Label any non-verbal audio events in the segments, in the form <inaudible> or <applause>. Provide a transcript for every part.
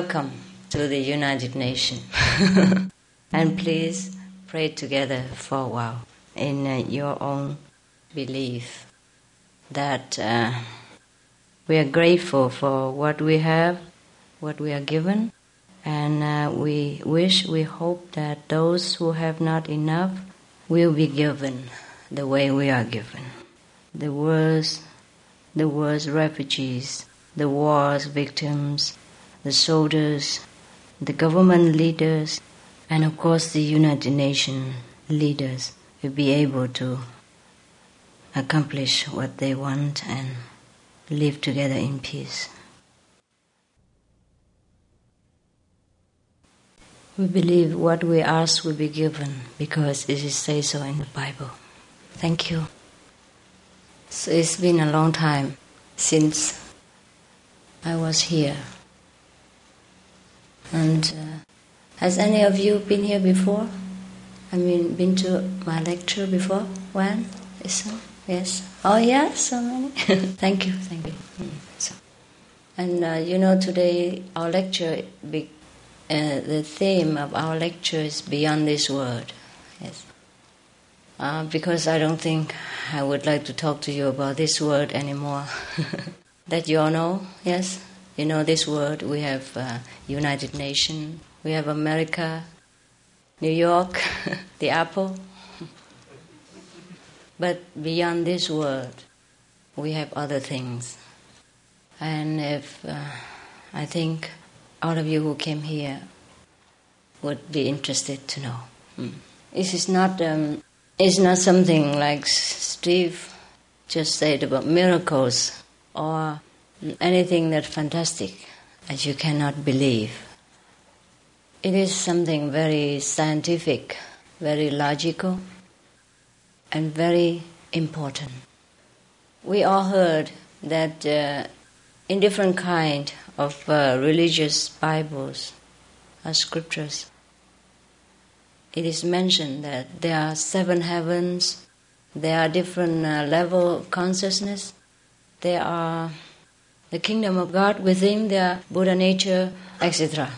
welcome to the United Nations. <laughs> and please pray together for a while in uh, your own belief that uh, we are grateful for what we have, what we are given, and uh, we wish, we hope that those who have not enough will be given the way we are given. The world's, the world's refugees, the war's victims, the soldiers, the government leaders, and of course the United Nations leaders will be able to accomplish what they want and live together in peace. We believe what we ask will be given because it is said so in the Bible. Thank you. So it's been a long time since I was here. And uh, has any of you been here before? I mean, been to my lecture before? When? Yes. Oh, yeah, so many. <laughs> thank you, thank you. Mm. So, and uh, you know, today our lecture, be, uh, the theme of our lecture is beyond this world. Yes. Uh, because I don't think I would like to talk to you about this world anymore. <laughs> that you all know, yes? You know this world, We have uh, United Nations. We have America, New York, <laughs> the apple. <laughs> but beyond this world, we have other things. And if uh, I think all of you who came here would be interested to know. Mm. This is not um, it's not something like Steve just said about miracles or anything that fantastic that you cannot believe. It is something very scientific, very logical, and very important. We all heard that uh, in different kind of uh, religious Bibles or scriptures, it is mentioned that there are seven heavens, there are different uh, level of consciousness, there are the kingdom of God within their Buddha nature, etc.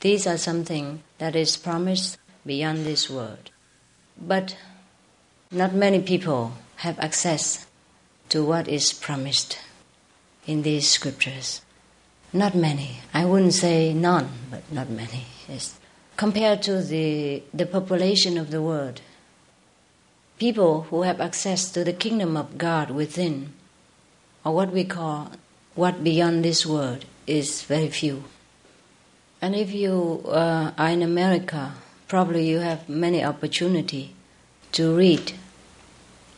These are something that is promised beyond this world. But not many people have access to what is promised in these scriptures. Not many. I wouldn't say none, but not many. Yes compared to the, the population of the world. People who have access to the kingdom of God within, or what we call what beyond this world, is very few. And if you uh, are in America, probably you have many opportunity to read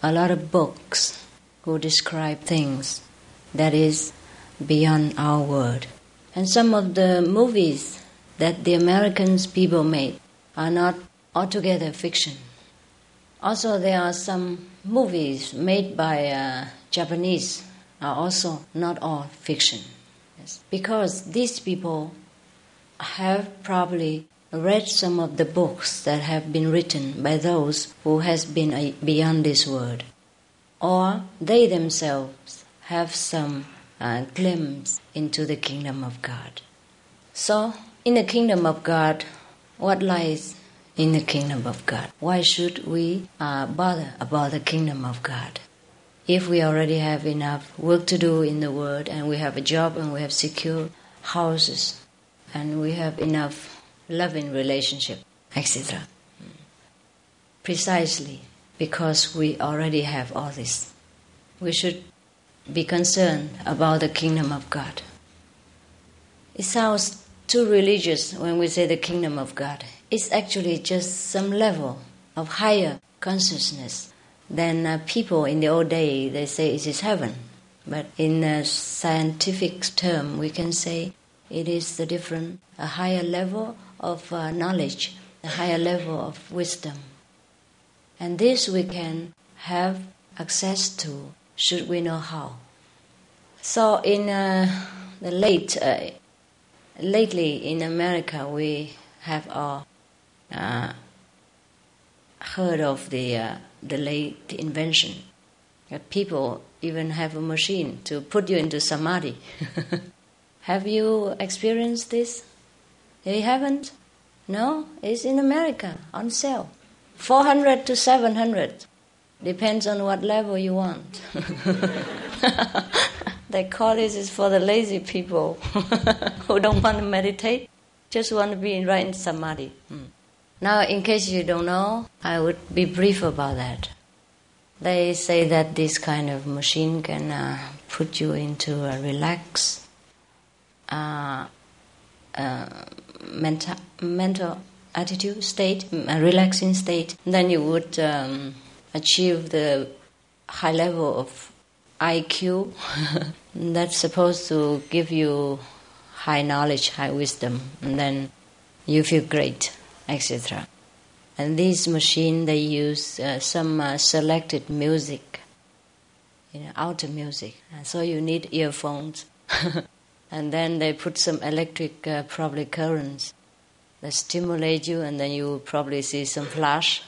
a lot of books who describe things that is beyond our world. And some of the movies that the Americans people made are not altogether fiction. Also, there are some movies made by uh, Japanese are also not all fiction. Yes. Because these people have probably read some of the books that have been written by those who has been uh, beyond this world, or they themselves have some uh, glimpse into the kingdom of God. So in the kingdom of God, what lies in the kingdom of God? Why should we uh, bother about the kingdom of God? If we already have enough work to do in the world and we have a job and we have secure houses and we have enough loving relationship, etc. Precisely because we already have all this. We should be concerned about the kingdom of God. It sounds too religious when we say the kingdom of God. It's actually just some level of higher consciousness than uh, people in the old day they say it is heaven. But in a scientific term, we can say it is the different, a higher level of uh, knowledge, a higher level of wisdom. And this we can have access to should we know how. So in uh, the late uh, lately in America, we have all uh, heard of the uh, the late invention. That people even have a machine to put you into samadhi. <laughs> Have you experienced this? You haven't? No? It's in America on sale. 400 to 700. Depends on what level you want. they call this is for the lazy people <laughs> who don't want to meditate, just want to be right in samadhi. Hmm. Now, in case you don't know, I would be brief about that. They say that this kind of machine can uh, put you into a relaxed uh, uh, mental, mental attitude state, a relaxing state. Then you would um, achieve the high level of IQ <laughs> that's supposed to give you high knowledge, high wisdom, and then you feel great etc. And these machine they use uh, some uh, selected music, you know, outer music. And so you need earphones, <laughs> and then they put some electric uh, probably currents that stimulate you, and then you will probably see some flash.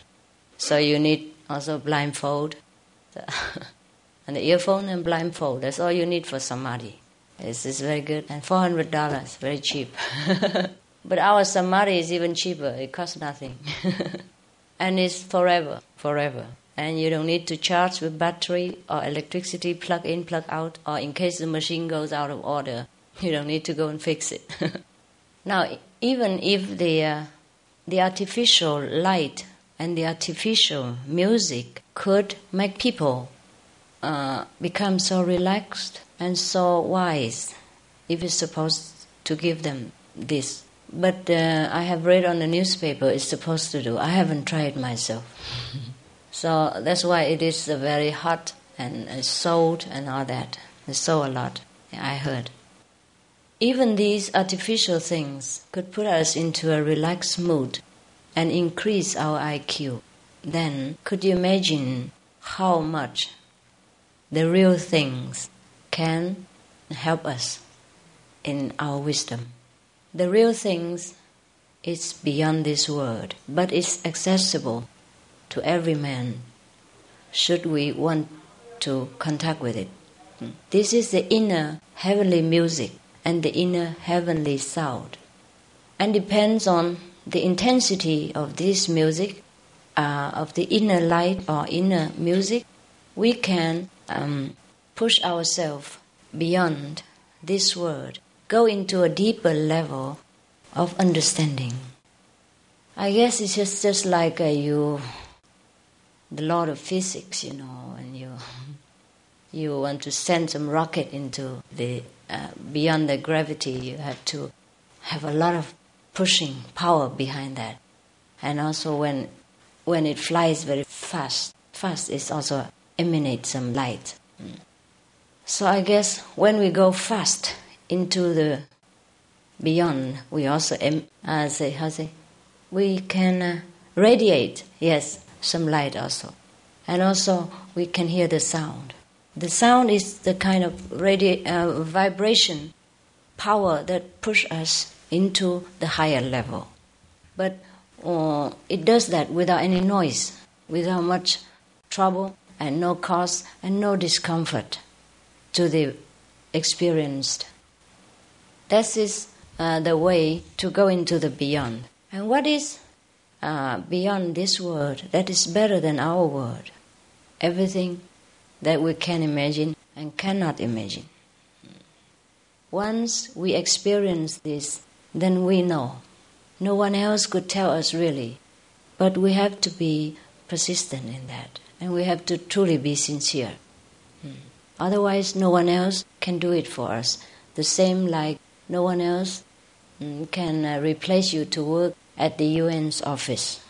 So you need also blindfold, <laughs> and the earphone and blindfold. That's all you need for samadhi. This is very good, and four hundred dollars, very cheap. <laughs> But our samadhi is even cheaper. It costs nothing. <laughs> and it's forever, forever. And you don't need to charge with battery or electricity, plug in, plug out, or in case the machine goes out of order, you don't need to go and fix it. <laughs> now, even if the, uh, the artificial light and the artificial music could make people uh, become so relaxed and so wise, if it's supposed to give them this but uh, I have read on the newspaper it's supposed to do. I haven't tried myself. <laughs> so that's why it is very hot and uh, sold and all that. It's so a lot, I heard. Even these artificial things could put us into a relaxed mood and increase our IQ. Then, could you imagine how much the real things can help us in our wisdom? The real things is beyond this world, but it's accessible to every man should we want to contact with it. This is the inner heavenly music and the inner heavenly sound, and depends on the intensity of this music, uh, of the inner light or inner music, we can um, push ourselves beyond this world go into a deeper level of understanding. I guess it's just, just like uh, you, the law of physics, you know, and you you want to send some rocket into the uh, beyond the gravity, you have to have a lot of pushing power behind that, and also when when it flies very fast, fast it also emanates some light. So I guess when we go fast, into the beyond, we also uh, say how say we can uh, radiate yes some light also, and also we can hear the sound. The sound is the kind of radi- uh, vibration power that push us into the higher level, but uh, it does that without any noise, without much trouble and no cost and no discomfort to the experienced that is uh, the way to go into the beyond. And what is uh, beyond this world that is better than our world? Everything that we can imagine and cannot imagine. Once we experience this, then we know. No one else could tell us really, but we have to be persistent in that, and we have to truly be sincere. Hmm. Otherwise, no one else can do it for us. The same like no one else mm, can uh, replace you to work at the UN's office.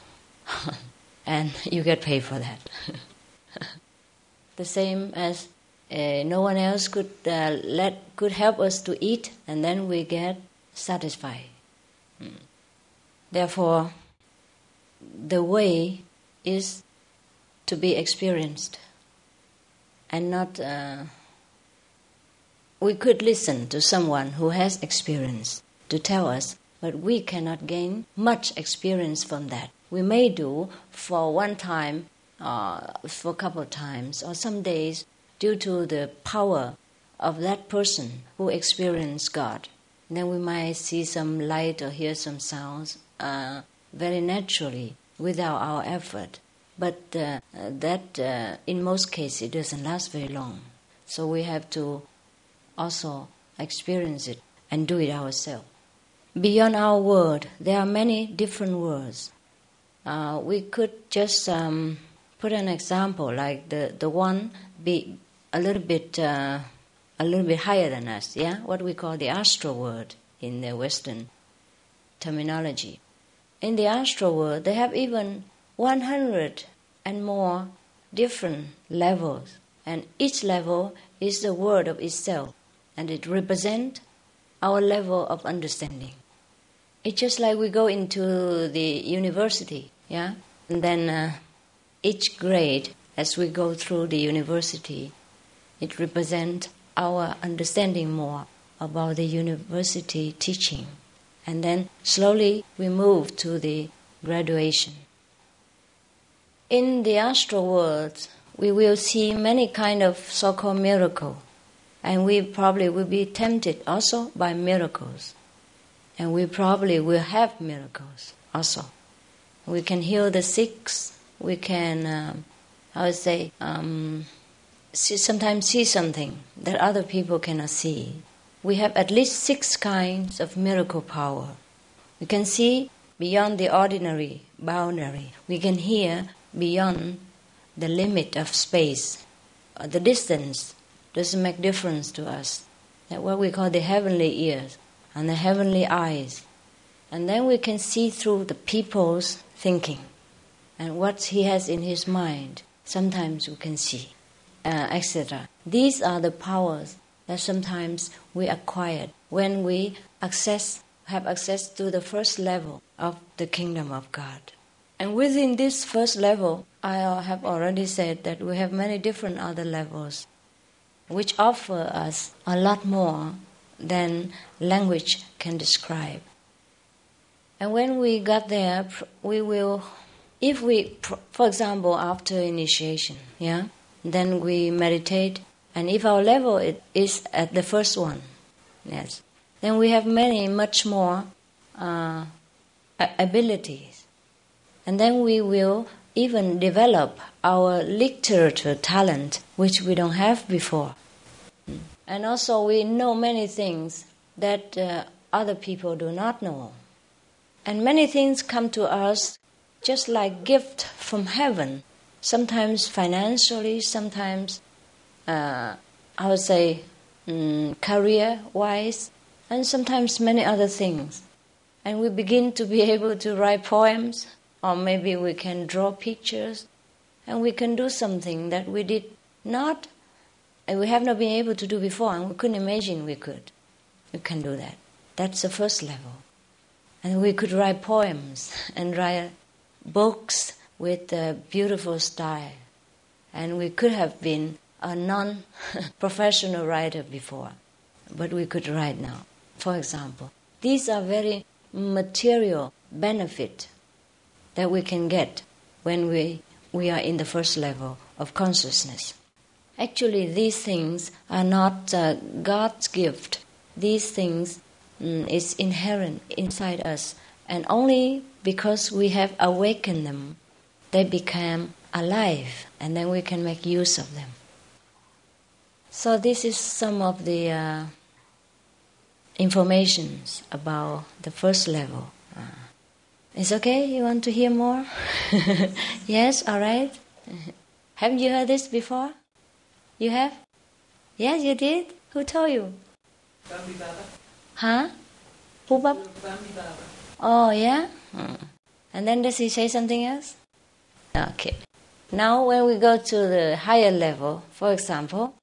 <laughs> and you get paid for that. <laughs> the same as uh, no one else could uh, let could help us to eat, and then we get satisfied. Mm. Therefore, the way is to be experienced, and not uh, we could listen to someone who has experience to tell us, but we cannot gain much experience from that. We may do for one time, uh, for a couple of times, or some days due to the power of that person who experienced God. then we might see some light or hear some sounds uh, very naturally without our effort. But uh, that, uh, in most cases, it doesn't last very long. So we have to also experience it and do it ourselves. Beyond our word, there are many different words. Uh, we could just um, put an example, like the, the one be a little bit uh, a little bit higher than us, yeah? What we call the astral world in the Western terminology. In the astral world, they have even 100 and more different levels, and each level is the word of itself, and it represents our level of understanding. It's just like we go into the university, yeah? And then uh, each grade, as we go through the university, it represents our understanding more about the university teaching. And then slowly we move to the graduation. In the astral world, we will see many kind of so-called miracle, and we probably will be tempted also by miracles, and we probably will have miracles also. We can heal the sick. We can, um, I would say, um, see, sometimes see something that other people cannot see. We have at least six kinds of miracle power. We can see beyond the ordinary boundary. We can hear beyond the limit of space. Uh, the distance doesn't make difference to us. That what we call the heavenly ears and the heavenly eyes. And then we can see through the people's thinking and what he has in his mind. Sometimes we can see uh, etc. These are the powers that sometimes we acquire when we access, have access to the first level of the kingdom of God. And within this first level, I have already said that we have many different other levels which offer us a lot more than language can describe. And when we got there, we will, if we, for example, after initiation, yeah, then we meditate. And if our level is at the first one, yes, then we have many, much more uh, abilities. And then we will even develop our literature talent, which we don't have before. And also, we know many things that uh, other people do not know. And many things come to us just like gift from heaven sometimes financially, sometimes uh, I would say um, career wise, and sometimes many other things. And we begin to be <laughs> able to write poems, or maybe we can draw pictures, and we can do something that we did not, and we have not been able to do before, and we couldn't imagine we could. We can do that. That's the first level. And we could write poems <laughs> and write books with a beautiful style. And we could have been a non professional <laughs> writer before, but we could write now. For example, these are very material benefit that we can get when we, we are in the first level of consciousness. Actually, these things are not uh, God's gift. These things mm, is inherent inside us, and only because we have awakened them they become alive and then we can make use of them. So this is some of the uh, informations about the first level. It's okay? You want to hear more? <laughs> yes, all right. <laughs> Haven't you heard this before? You have? Yes, you did? Who told you? Huh? Who Baba? Oh, yeah? Hmm. And then does he say something else? Okay. Now, when we go to the higher level, for example,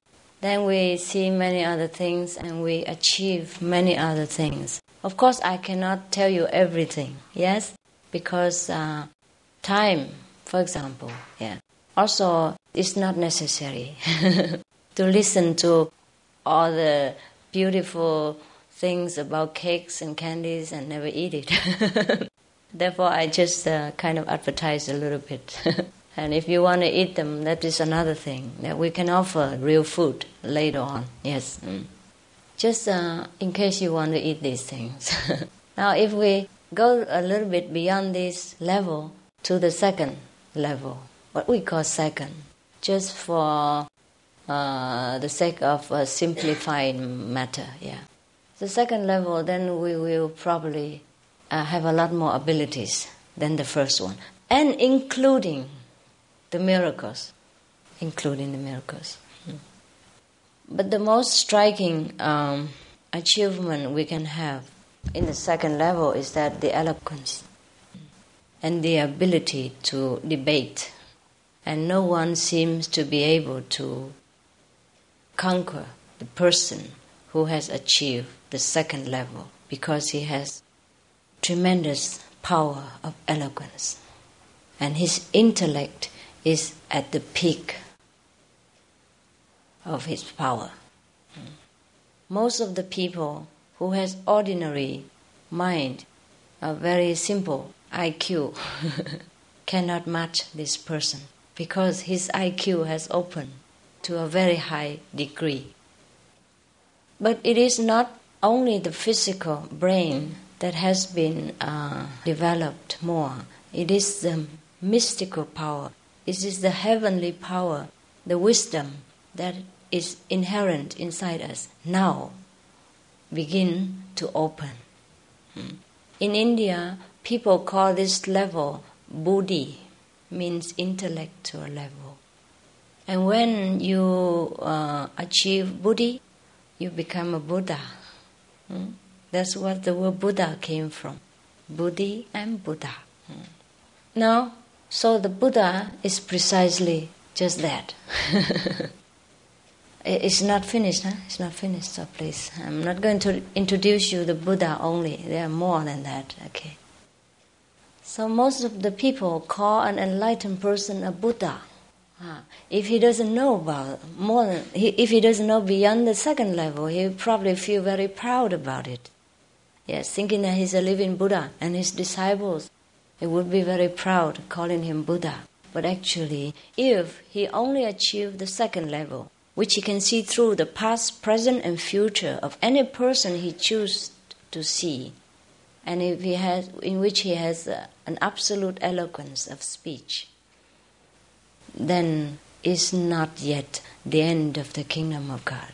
then we see many other things and we achieve many other things. Of course, I cannot tell you everything, yes, because uh, time, for example, yeah. Also, it's not necessary <laughs> to listen to all the beautiful things about cakes and candies and never eat it. <laughs> Therefore, I just uh, kind of advertise a little bit. <laughs> and if you want to eat them, that is another thing. That we can offer real food later on. Yes. Mm. just uh, in case you want to eat these things. now, if we go a little bit beyond this level to the second level, what we call second, just for uh, the sake of a simplifying matter, yeah. The second level, then we will probably uh, have a lot more abilities than the first one, and including the miracles, including the miracles. Hmm. But the most striking um, achievement we can have in the second level is that the eloquence and the ability to debate. And no one seems to be able to conquer the person who has achieved the second level because he has tremendous power of eloquence and his intellect is at the peak of his power. Most of the people who has ordinary mind, a very simple IQ, <laughs> cannot match this person because his IQ has opened to a very high degree. But it is not only the physical brain that has been uh, developed more, it is the mystical power, it is the heavenly power, the wisdom that is inherent inside us now begin to open. Hmm. In India, people call this level buddhi, means intellectual level. And when you uh, achieve buddhi, you become a Buddha. Hmm? That's what the word Buddha came from. Buddhi and Buddha. Hmm. Now, so the Buddha is precisely just that. <laughs> it's not finished, huh? It's not finished, so please. I'm not going to introduce you the Buddha only. There are more than that, okay? So most of the people call an enlightened person a Buddha. Ah, if he doesn't know about more than, if he doesn't know beyond the second level, he probably feel very proud about it. Yes, thinking that he's a living Buddha and his disciples, they would be very proud calling him Buddha. But actually, if he only achieved the second level, which he can see through the past, present, and future of any person he chooses to see, and if he has, in which he has uh, an absolute eloquence of speech, then is not yet the end of the kingdom of God.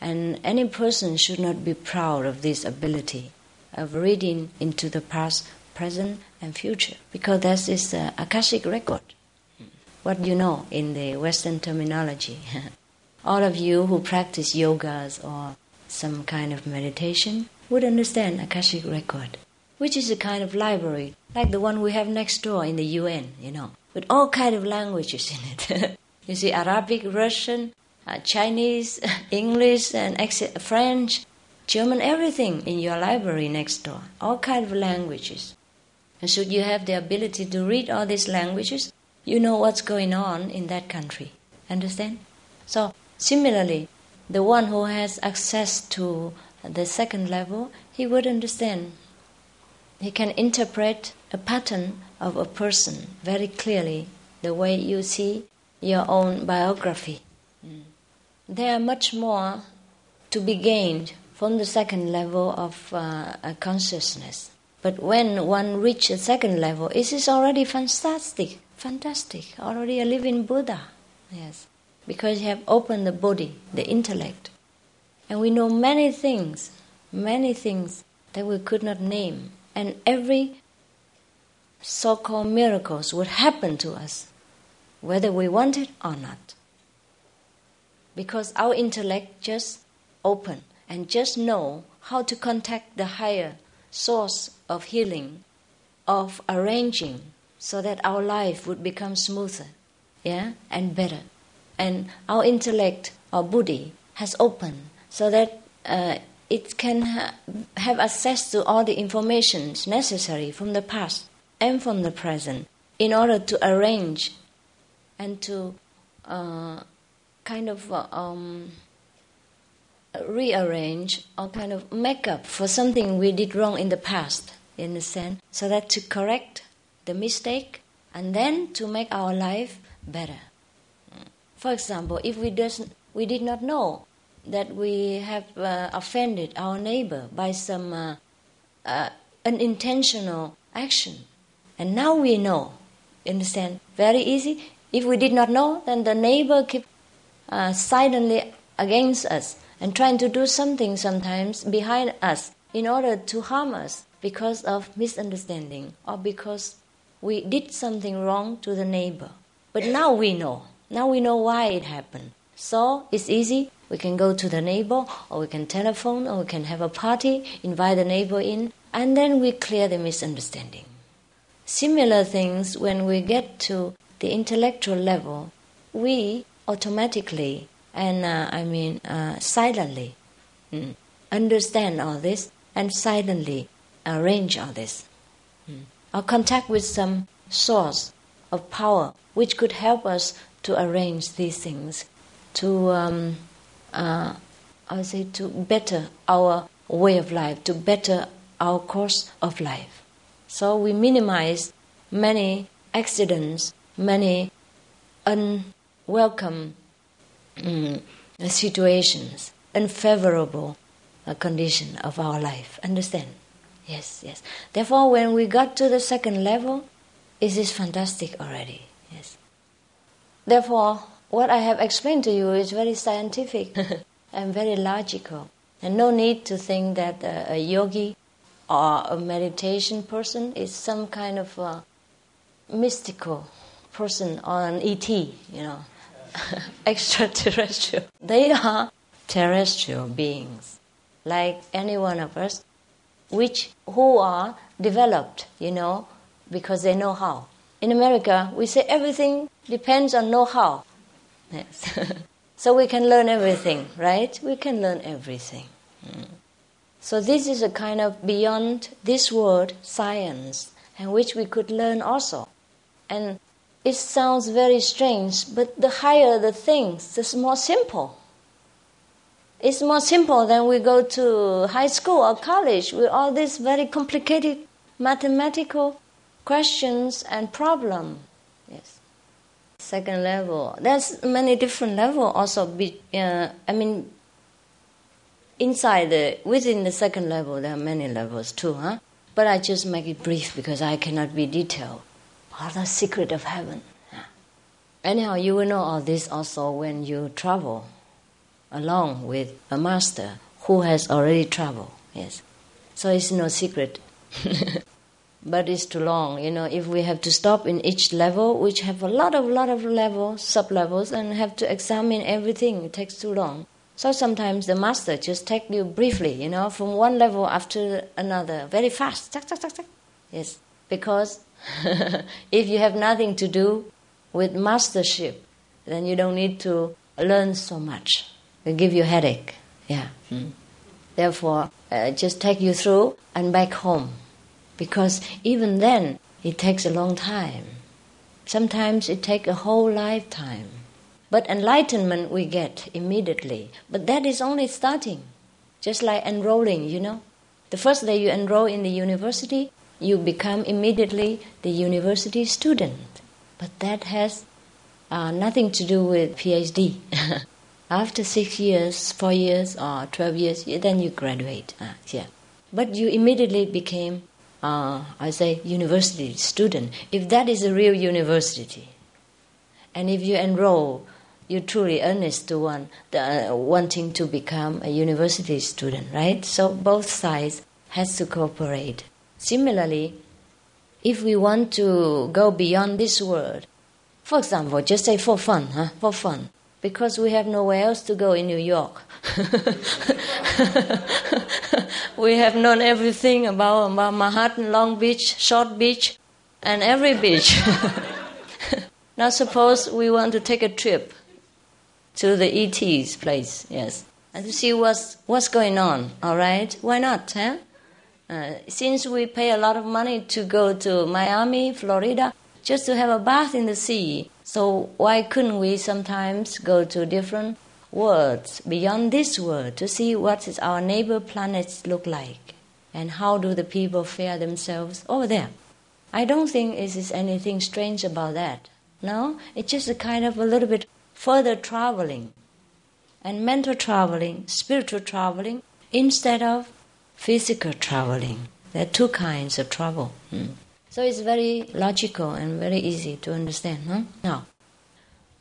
And any person should not be proud of this ability of reading into the past, present, and future, because that is the Akashic record. What you know in the Western terminology. <laughs> All of you who practice yogas or some kind of meditation would understand Akashic record, which is a kind of library, like the one we have next door in the UN, you know with all kind of languages in it. <laughs> you see Arabic, Russian, uh, Chinese, <laughs> English, and ex- French, German, everything in your library next door. All kind of languages. And should you have the ability to read all these languages, you know what's going on in that country. Understand? So similarly, the one who has access to the second level, he would understand. He can interpret a pattern of a person very clearly, the way you see your own biography. Mm. There are much more to be gained from the second level of uh, consciousness. But when one reaches the second level, it is already fantastic, fantastic, already a living Buddha. Yes, because you have opened the buddhi, the intellect. And we know many things, many things that we could not name. And every so called miracles would happen to us, whether we want it or not. Because our intellect just open and just know how to contact the higher source of healing, of arranging so that our life would become smoother, yeah, and better. And our intellect or buddhi has opened so that uh, it can ha- have access to all the information necessary from the past and from the present in order to arrange and to uh, kind of uh, um, rearrange or kind of make up for something we did wrong in the past, in a sense, so that to correct the mistake and then to make our life better. For example, if we, we did not know that we have uh, offended our neighbor by some uh, uh, unintentional action. And now we know. Understand? Very easy. If we did not know, then the neighbor keep uh, silently against us and trying to do something sometimes behind us in order to harm us because of misunderstanding or because we did something wrong to the neighbor. But now we know. Now we know why it happened. So it's easy. We can go to the neighbor, or we can telephone, or we can have a party, invite the neighbor in, and then we clear the misunderstanding. Similar things when we get to the intellectual level, we automatically and uh, I mean uh, silently mm, understand all this and silently arrange all this. Mm. Or contact with some source of power which could help us to arrange these things, to um, uh, I say to better our way of life, to better our course of life. So we minimize many accidents, many unwelcome um, situations, unfavorable uh, condition of our life. Understand? Yes, yes. Therefore, when we got to the second level, it is fantastic already. Therefore, what I have explained to you is very scientific <laughs> and very logical, and no need to think that uh, a yogi or a meditation person is some kind of a mystical person or an ET, you know, <laughs> extraterrestrial. <laughs> They are terrestrial beings, like any one of us, which who are developed, you know, because they know how. In America, we say everything depends on know-how. Yes. <laughs> so we can learn everything, right? We can learn everything. Mm. So this is a kind of beyond this world science, and which we could learn also. And it sounds very strange, but the higher the things, the more simple. It's more simple than we go to high school or college with all these very complicated mathematical questions and problem. Yes. Second level. There's many different level also. Be, uh, I mean, inside the within the second level, there are many levels too, huh? But I just make it brief because I cannot be detailed are the secret of heaven. Anyhow, you will know all this also when you travel along with a master who has already traveled. Yes, so it's no secret. <laughs> but it's too long. You know, if we have to stop in each level, which have a lot of lot of levels, sub levels, and have to examine everything, it takes too long. So sometimes the master just take you briefly, you know, from one level after another, very fast. Yes, because <laughs> if you have nothing to do with mastership, then you don't need to learn so much. It give you headache. Yeah. Mm. Therefore, uh, just take you through and back home, because even then it takes a long time. Sometimes it takes a whole lifetime. But enlightenment we get immediately. But that is only starting. Just like enrolling, you know. The first day you enroll in the university, you become immediately the university student. But that has uh, nothing to do with PhD. <laughs> After six years, four years, or twelve years, then you graduate. Uh, yeah. But you immediately became, uh, I say, university student. If that is a real university, and if you enroll, you truly earnest to one, uh, wanting to become a university student, right? So both sides has to cooperate. Similarly, if we want to go beyond this world, for example, just say for fun, huh? For fun, because we have nowhere else to go in New York. We have known everything about, about Manhattan, Long Beach, Short Beach, and every beach. <laughs> now, suppose we want to take a trip to the ET's place, yes, and to see what's what's going on. All right, why not? Huh? Uh, since we pay a lot of money to go to Miami, Florida, just to have a bath in the sea, so why couldn't we sometimes go to different worlds beyond this world to see what is our neighbor planets look like and how do the people fare themselves over there? I don't think it is anything strange about that. No, it's just a kind of a little bit further traveling. and mental traveling, spiritual traveling, instead of physical traveling. There are two kinds of travel. Mm. So it's very logical and very easy to understand. Huh? Now,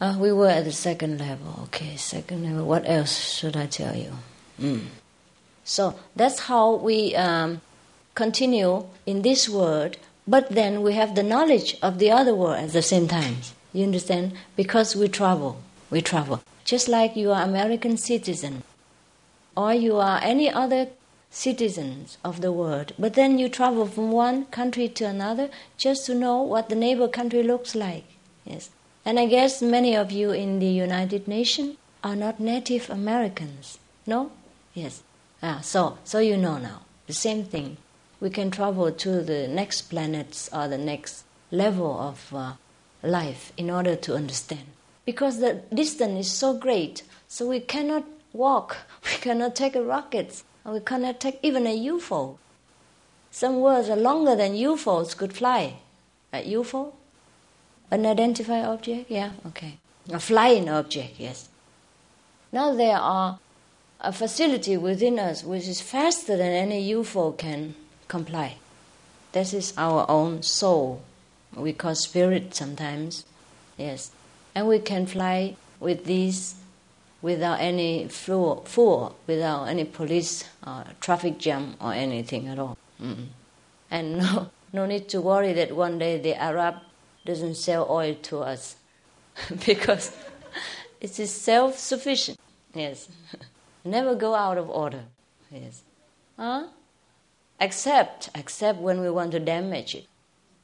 uh, we were at the second level. Okay, second level. What else should I tell you? Mm. So that's how we um, continue in this world, but then we have the knowledge of the other world at the same time. You understand? Because we travel. We travel. Just like you are American citizen, or you are any other citizens of the world, but then you travel from one country to another just to know what the neighbor country looks like. Yes. And I guess many of you in the United Nations are not Native Americans. No? Yes. Ah, so so you know now. The same thing. We can travel to the next planets or the next level of uh, life in order to understand. Because the distance is so great, so we cannot walk, <laughs> we cannot take a rocket, we cannot take even a UFO. Some words are longer than UFOs could fly. A UFO? Unidentified object? Yeah, okay. A flying object, yes. Now there are a facility within us which is faster than any UFO can comply. This is our own soul. We call spirit sometimes. Yes. And we can fly with these without any fool, without any police or traffic jam or anything at all. mm And <laughs> no, no need to worry that one day the Arab doesn't sell oil to us <laughs> because it is self sufficient. Yes. <laughs> Never go out of order. Yes. Huh? Except, except when we want to damage it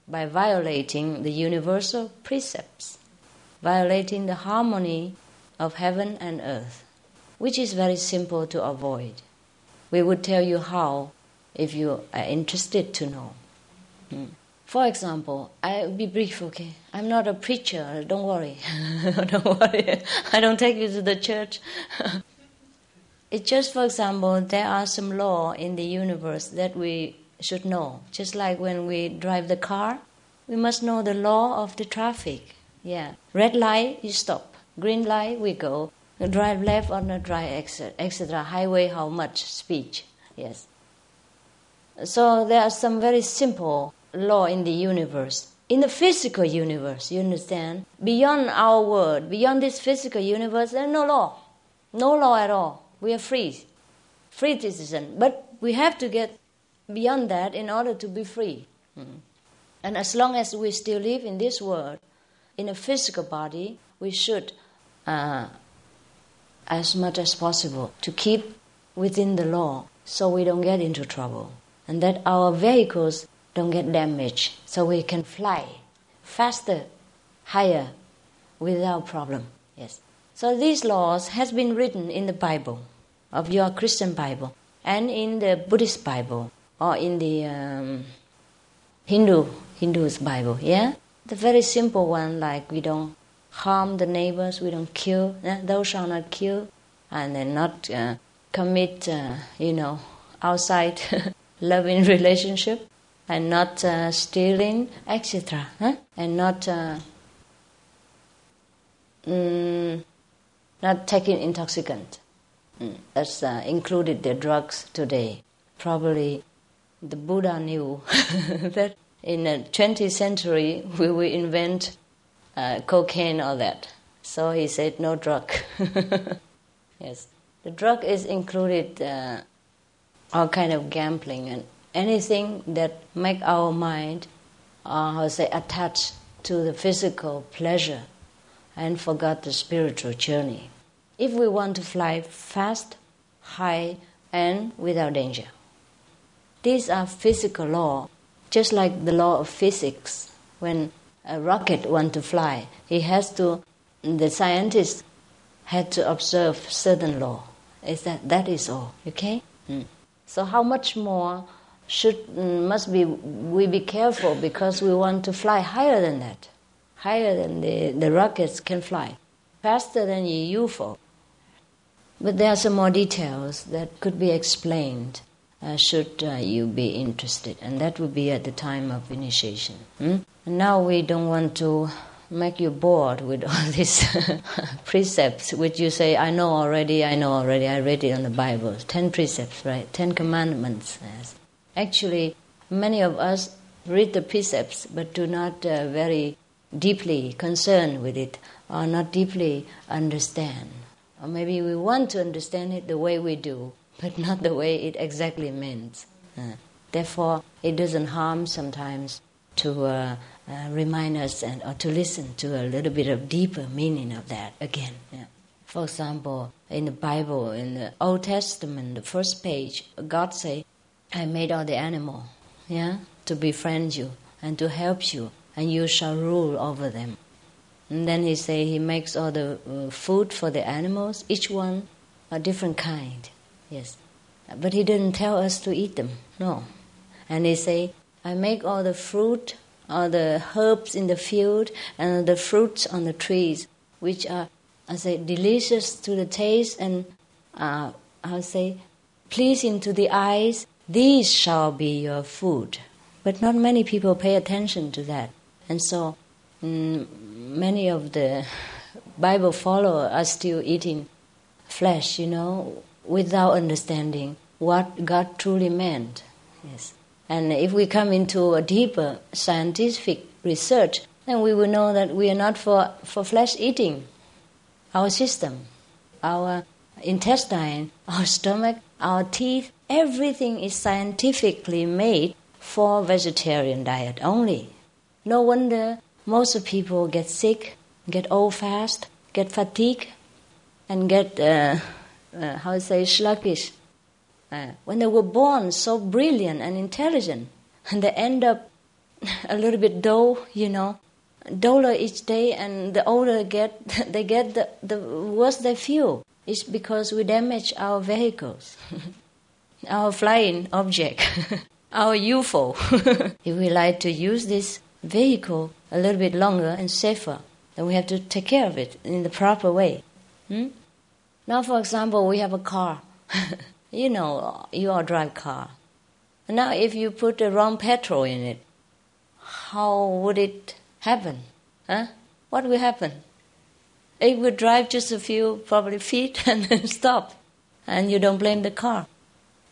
by violating the universal precepts, violating the harmony of heaven and earth, which is very simple to avoid. We would tell you how if you are interested to know. Hmm. For example, I'll be brief, okay? I'm not a preacher, don't worry. <laughs> don't worry. I don't take you to the church. <laughs> it's just, for example, there are some law in the universe that we should know. Just like when we drive the car, we must know the law of the traffic. Yeah. Red light, you stop. Green light, we go. Drive left on not drive exit, etc. Highway, how much speed? Yes. So there are some very simple law in the universe. In the physical universe, you understand? Beyond our world, beyond this physical universe, there's no law. No law at all. We are free. Free citizen. But we have to get beyond that in order to be free. Mm. And as long as we still live in this world, in a physical body, we should uh, as much as possible to keep within the law so we don't get into trouble and that our vehicles don't get damaged so we can fly faster higher without problem. Yes. So these laws has been written in the bible of your christian bible and in the buddhist bible or in the um, hindu hindu's bible yeah? The very simple one like we don't harm the neighbors, we don't kill, eh? thou shalt not kill, and then not uh, commit, uh, you know, outside <laughs> loving relationship, and not uh, stealing, etc., eh? and not uh, mm, not taking intoxicant. Mm. That's uh, included the drugs today. Probably the Buddha knew <laughs> that in the 20th century we will invent uh, cocaine or that. So he said, no drug. <laughs> yes. The drug is included uh, all kind of gambling and anything that make our mind, uh, how say, attached to the physical pleasure and forgot the spiritual journey. If we want to fly fast, high, and without danger. These are physical law, just like the law of physics. When a rocket want to fly, he has to, the scientist had to observe certain law. Is that that is all? Okay. Mm. So how much more should mm, must be we be careful because we want to fly higher than that, higher than the the rockets can fly, faster than a UFO. But there are some more details that could be explained uh, should uh, you be interested, and that would be at the time of initiation. Hmm? now we don't want to make you bored with all <laughs> these <laughs> precepts, which you say, I know already, I know already, I read it on the Bible. Ten precepts, right? Ten commandments. Yes. Actually, many of us read the precepts but do not uh, very deeply concern with it or not deeply understand. Or maybe we want to understand it the way we do, but <laughs> not the way it exactly means. Uh, therefore, it doesn't harm sometimes to uh, uh, remind us and or to listen to a little bit of deeper meaning of that again. Yeah. For example, in the Bible, in the Old Testament, the first page, God say, "I made all the animal, yeah, to befriend you and to help you, and you shall rule over them." And then He say He makes all the uh, food for the animals, each one a different kind. Yes, but He didn't tell us to eat them. No, and He say, "I make all the fruit." All the herbs in the field and the fruits on the trees, which are, I say, delicious to the taste and, uh, I say, pleasing to the eyes. These shall be your food. But not many people pay attention to that, and so mm, many of the Bible followers are still eating flesh, you know, without understanding what God truly meant. Yes. And if we come into a deeper scientific research, then we will know that we are not for, for flesh eating. Our system, our intestine, our stomach, our teeth, everything is scientifically made for vegetarian diet only. No wonder most people get sick, get old fast, get fatigue, and get, uh, uh, how say, sluggish uh, when they were born so brilliant and intelligent, <laughs> and they end up <laughs> a little bit dull, you know, duller each day, and the older get, <laughs> they get the, the worse they feel. It's because we damage our vehicles, our flying object, <laughs> our UFO. <laughs> if we like to use this vehicle a little bit longer and safer, then we have to take care of it in the proper way. Hmm? Now, for example, we have a car. <laughs> You know, you all drive car. Now, if you put the wrong petrol in it, how would it happen? Huh? What will happen? It would drive just a few, probably feet, and then stop, and you don't blame the car.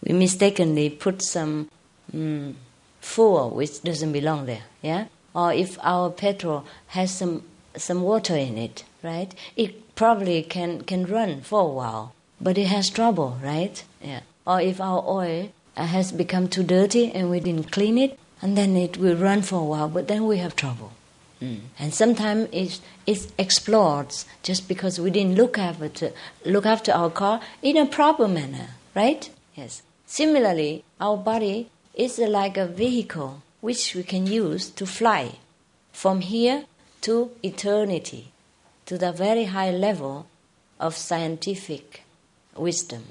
We mistakenly put some mm, fuel which doesn't belong there, yeah. Or if our petrol has some some water in it, right? It probably can can run for a while, but it has trouble, right? Yeah. Or if our oil has become too dirty and we didn't clean it, and then it will run for a while, but then we have trouble. Mm. And sometimes it, it explodes just because we didn't look after, look after our car in a proper manner, right? Yes. Similarly, our body is like a vehicle which we can use to fly from here to eternity, to the very high level of scientific wisdom.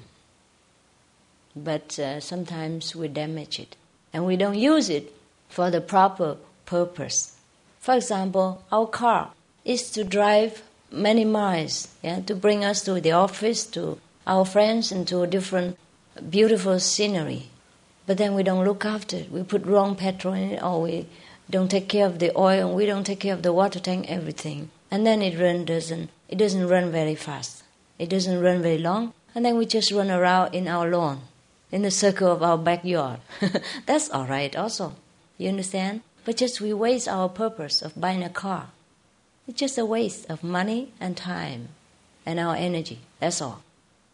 But uh, sometimes we damage it and we don't use it for the proper purpose. For example, our car is to drive many miles, yeah, to bring us to the office, to our friends, and to different beautiful scenery. But then we don't look after it. We put wrong petrol in it, or we don't take care of the oil, and we don't take care of the water tank, everything. And then it run doesn't it doesn't run very fast. It doesn't run very long, and then we just run around in our lawn, in the circle of our backyard. <laughs> That's all right, also. You understand? But just we waste our purpose of buying a car. It's just a waste of money and time and our energy. That's all.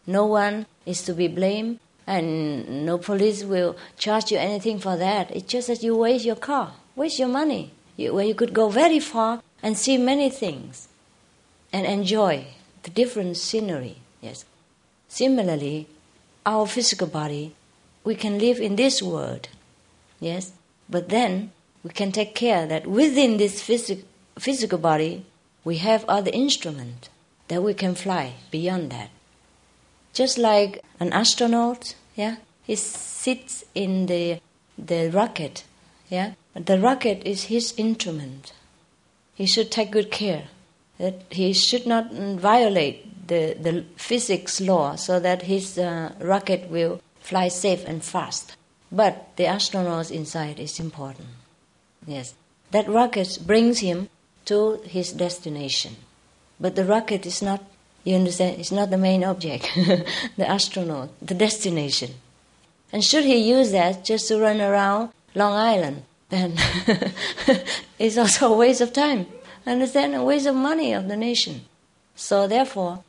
No one is to be blamed, and no police will charge you anything for that. It's just that you waste your car, waste your money, you, where you could go very far and see many things and enjoy the different scenery. Yes. Similarly, our physical body, we can live in this world, yes, but then we can take care that within this phys- physical body, we have other instruments that we can fly beyond that. Just like an astronaut, yeah, he sits in the the rocket, yeah. The rocket is his instrument. He should take good care that he should not violate the, the physics law so that his uh, rocket will fly safe and fast. But the astronauts inside is important. Yes. That rocket brings him to his destination. But the rocket is not, you understand, it's not the main object, <laughs> the astronaut, the destination. And should he use that just to run around Long Island, then <laughs> it's also a waste of time. Understand? A waste of money of the nation. So therefore,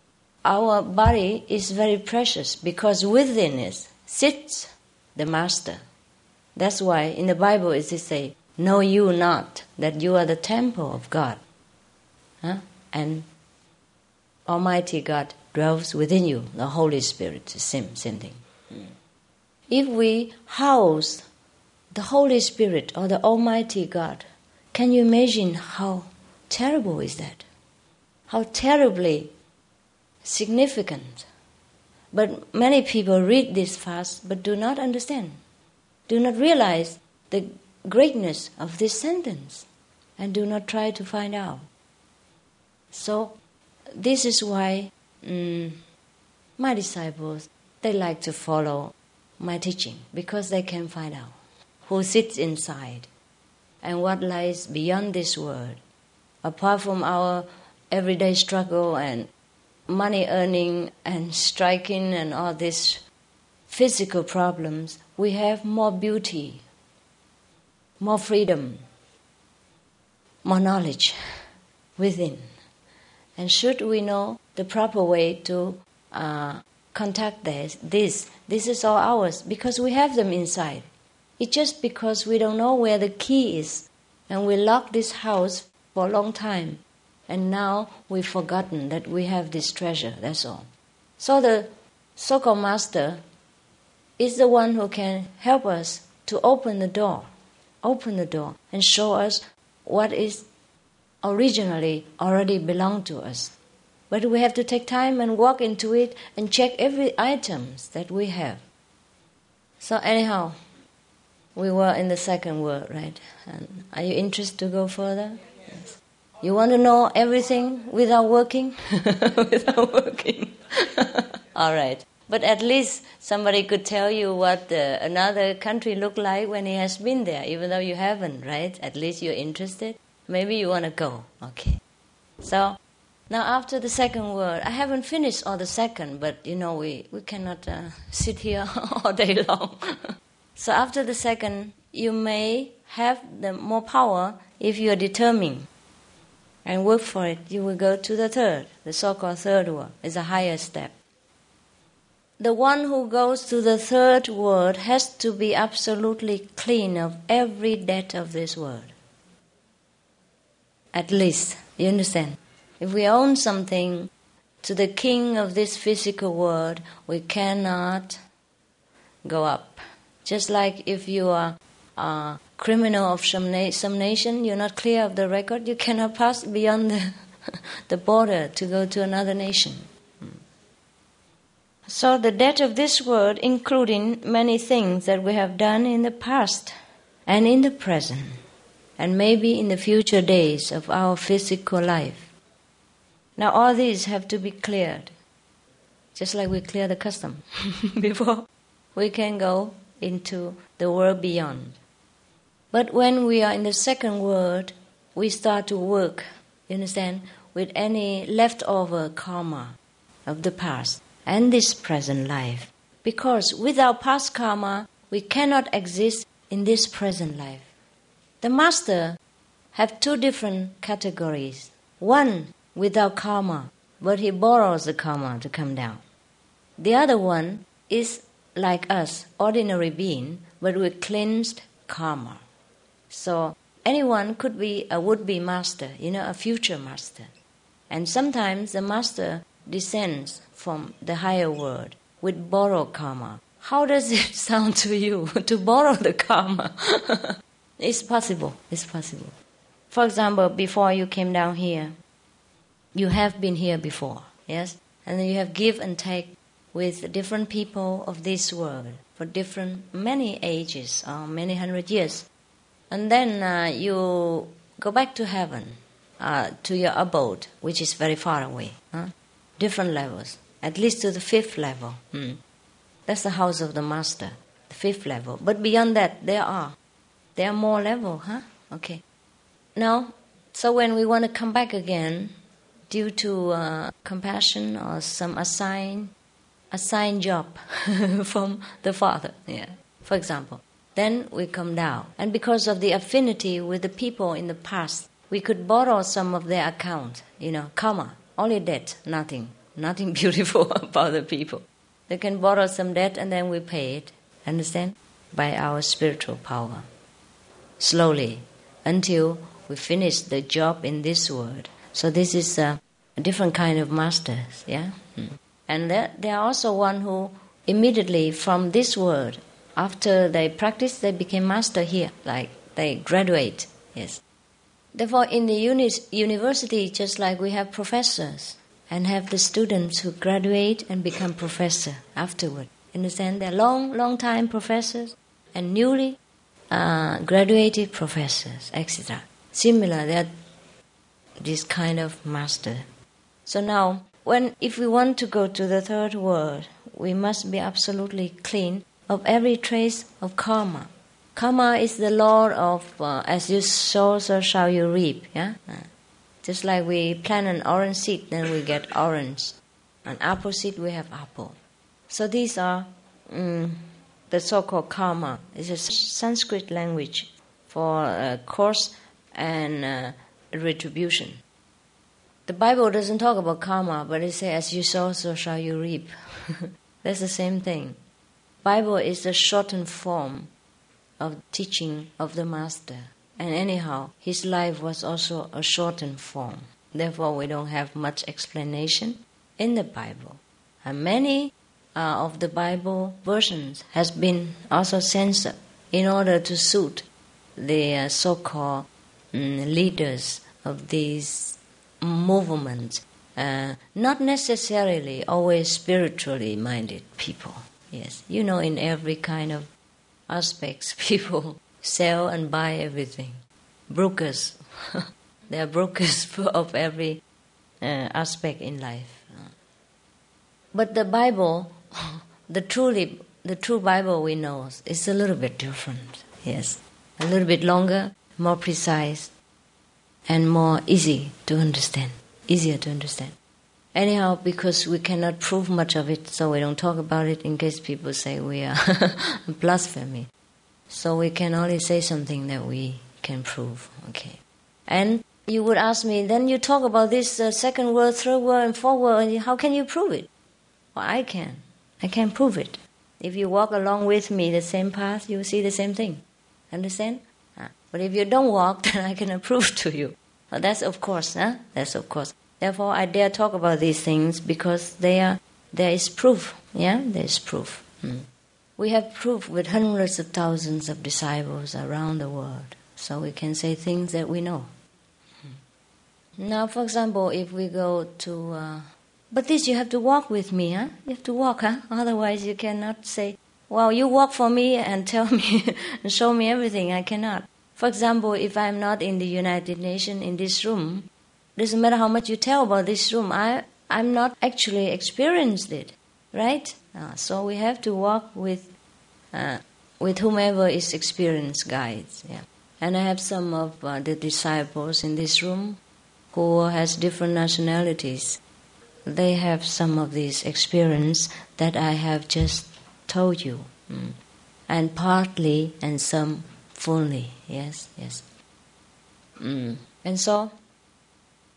our body is very precious because within it sits the master. That's why in the Bible it says, Know you not that you are the temple of God. Huh? And Almighty God dwells within you, the Holy Spirit, same, same thing. Hmm. If we house the Holy Spirit or the Almighty God, can you imagine how terrible is that? How terribly significant. But many people read this fast but do not understand, do not realize the greatness of this sentence, and do not try to find out. So, this is why um, my disciples they like to follow my teaching because they can find out who sits inside and what lies beyond this world, apart from our everyday struggle and money earning and striking and all these physical problems, we have more beauty, more freedom, more knowledge within. And should we know the proper way to uh, contact this, this, this is all ours because we have them inside. It's just because we don't know where the key is and we lock this house for a long time and now we've forgotten that we have this treasure, that's all. So the so called master is the one who can help us to open the door, open the door, and show us what is originally already belong to us. But we have to take time and walk into it and check every items that we have. So anyhow, we were in the second world, right? And are you interested to go further? Yes. You want to know everything without working? <laughs> without working. <laughs> All right. But at least somebody could tell you what the, another country looked like when he has been there, even though you haven't, right? At least you're interested. Maybe you want to go. Okay. So now after the second word, I haven't finished all the second, but you know we, we cannot uh, sit here <laughs> all day long. so after the second, you may have the more power if you are determined and work for it, you will go to the third, the so called third word. It's a higher step. The one who goes to the third world has to be absolutely clean of every debt of this world. At least, you understand? If we own something to the king of this physical world, we cannot go up. Just like if you are a criminal of some, na- some nation, you're not clear of the record, you cannot pass beyond the, <laughs> the border to go to another nation. Hmm. So, the debt of this world, including many things that we have done in the past and in the present, and maybe in the future days of our physical life. Now, all these have to be cleared, just like we clear the custom <laughs> before we can go into the world beyond. But when we are in the second world, we start to work, you understand, with any leftover karma of the past and this present life. Because without past karma, we cannot exist in this present life. The master have two different categories. One without karma, but he borrows the karma to come down. The other one is like us, ordinary being, but with cleansed karma. So anyone could be a would-be master, you know, a future master. And sometimes the master descends from the higher world with borrowed karma. How does it <laughs> sound to you <laughs> to borrow the karma? <laughs> it's possible. It's possible. For example, before you came down here, you have been here before, yes? And then you have give and take with different people of this world for different many ages or many hundred years and then uh, you go back to heaven, uh, to your abode, which is very far away. Huh? Different levels, at least to the fifth level. Hmm. That's the house of the master, the fifth level. But beyond that, there are there are more level, huh? Okay. Now, So when we want to come back again, due to uh, compassion or some assign assigned job <laughs> from the father, yeah, for example, then we come down. And because of the affinity with the people in the past, we could borrow some of their account, you know, karma, only debt, nothing, nothing <laughs> beautiful about the people. They can borrow some debt and then we pay it, understand? By our spiritual power. Slowly, until we finish the job in this world. So this is a, a different kind of masters, yeah? Hmm. And there, there are also one who immediately from this world, after they practice, they became master here, like they graduate, yes. Therefore, in the uni- university, just like we have professors and have the students who graduate and become professor afterward. Understand? They're long, long time professors and newly graduated professors, etc. Similar, they're this kind of master. So now, when if we want to go to the third world, we must be absolutely clean of every trace of karma. Karma is the law of uh, as you sow, so shall you reap. Yeah, uh, just like we plant an orange seed, then we get orange. An apple seed, we have apple. So these are um, the so-called karma. It's a Sanskrit language for uh, course and uh, retribution. The Bible doesn't talk about karma, but it says, "As you sow, so shall you reap." <laughs> That's the same thing. Bible is the shortened form of teaching of the Master. And anyhow, his life was also a shortened form. Therefore, we don't have much explanation in the Bible. And many uh, of the Bible versions has been also censored in order to suit the uh, so-called um, leaders of these movements, uh, not necessarily always spiritually minded people. Yes, you know, in every kind of aspects, <laughs> people sell and buy everything. Brokers, <laughs> they are brokers <laughs> of every uh, aspect in life. But the Bible, the truly, the true Bible we know is a little bit different. Yes, a little bit longer, more precise, and more easy to understand. Easier to understand. Anyhow, because we cannot prove much of it, so we don't talk about it in case people say we are <laughs> blasphemy. So we can only say something that we can prove. Okay. And you would ask me, then you talk about this uh, second word, third word, and fourth word, how can you prove it? Well, I can. I can prove it. If you walk along with me the same path, you'll see the same thing. Understand? Uh, but if you don't walk, <laughs> then I can prove to you. That's of course, huh? That's of course. Therefore, I dare talk about these things because they are, there is proof. Yeah, there is proof. Hmm. We have proof with hundreds of thousands of disciples around the world, so we can say things that we know. Hmm. Now, for example, if we go to, uh, but this you have to walk with me, huh? You have to walk, huh? Otherwise, you cannot say, well, you walk for me and <laughs> tell me and show me everything. I cannot. For example, if I'm not in the United Nations in this room, doesn't matter how much you tell about this room. I I'm not actually experienced it, right? Uh, so we have to walk with uh, with whomever is experienced guides. Yeah. And I have some of uh, the disciples in this room who has different nationalities. They have some of this experience that I have just told you, mm. and partly and some fully. Yes, yes. Mm. And so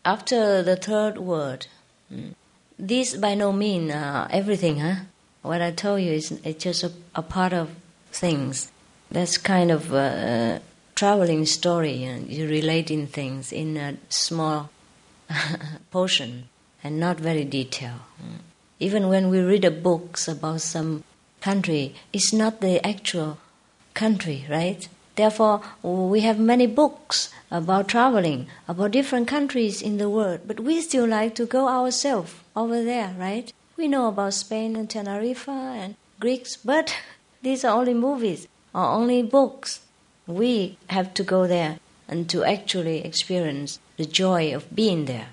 after the third word, mm, this by no means uh, everything, huh? What I told you is it's just a, a part of things. That's kind of a, a traveling story. You know, you're relating things in a small <laughs> portion and not very detailed. Mm. Even when we read books about some country, it's not the actual country, right? Therefore, we have many books about traveling, about different countries in the world, but we still like to go ourselves over there, right? We know about Spain and Tenerife and Greeks, but <laughs> these are only movies or only books. We have to go there and to actually experience the joy of being there